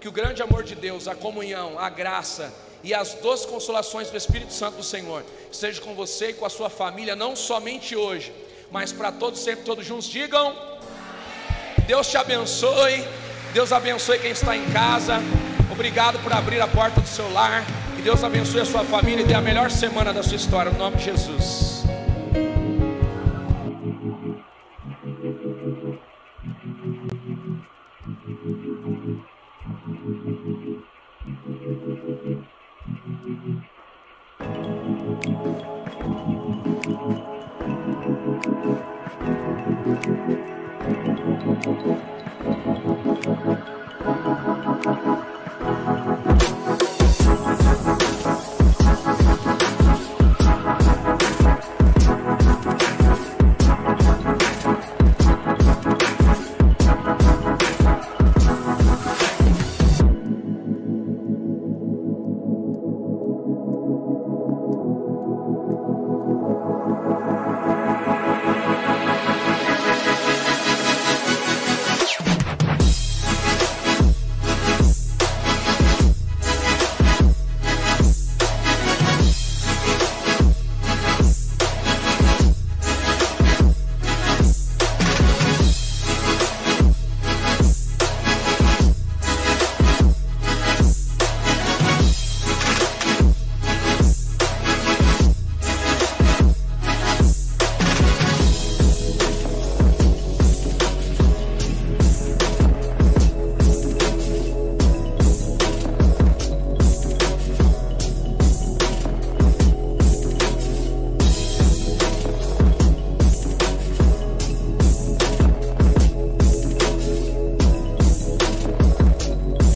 Speaker 1: Que o grande amor de Deus, a comunhão, a graça e as doces consolações do Espírito Santo do Senhor esteja com você e com a sua família, não somente hoje, mas para todos sempre, todos juntos. Digam: Deus te abençoe. Deus abençoe quem está em casa. Obrigado por abrir a porta do seu lar. Que Deus abençoe a sua família e dê a melhor semana da sua história, no nome de Jesus.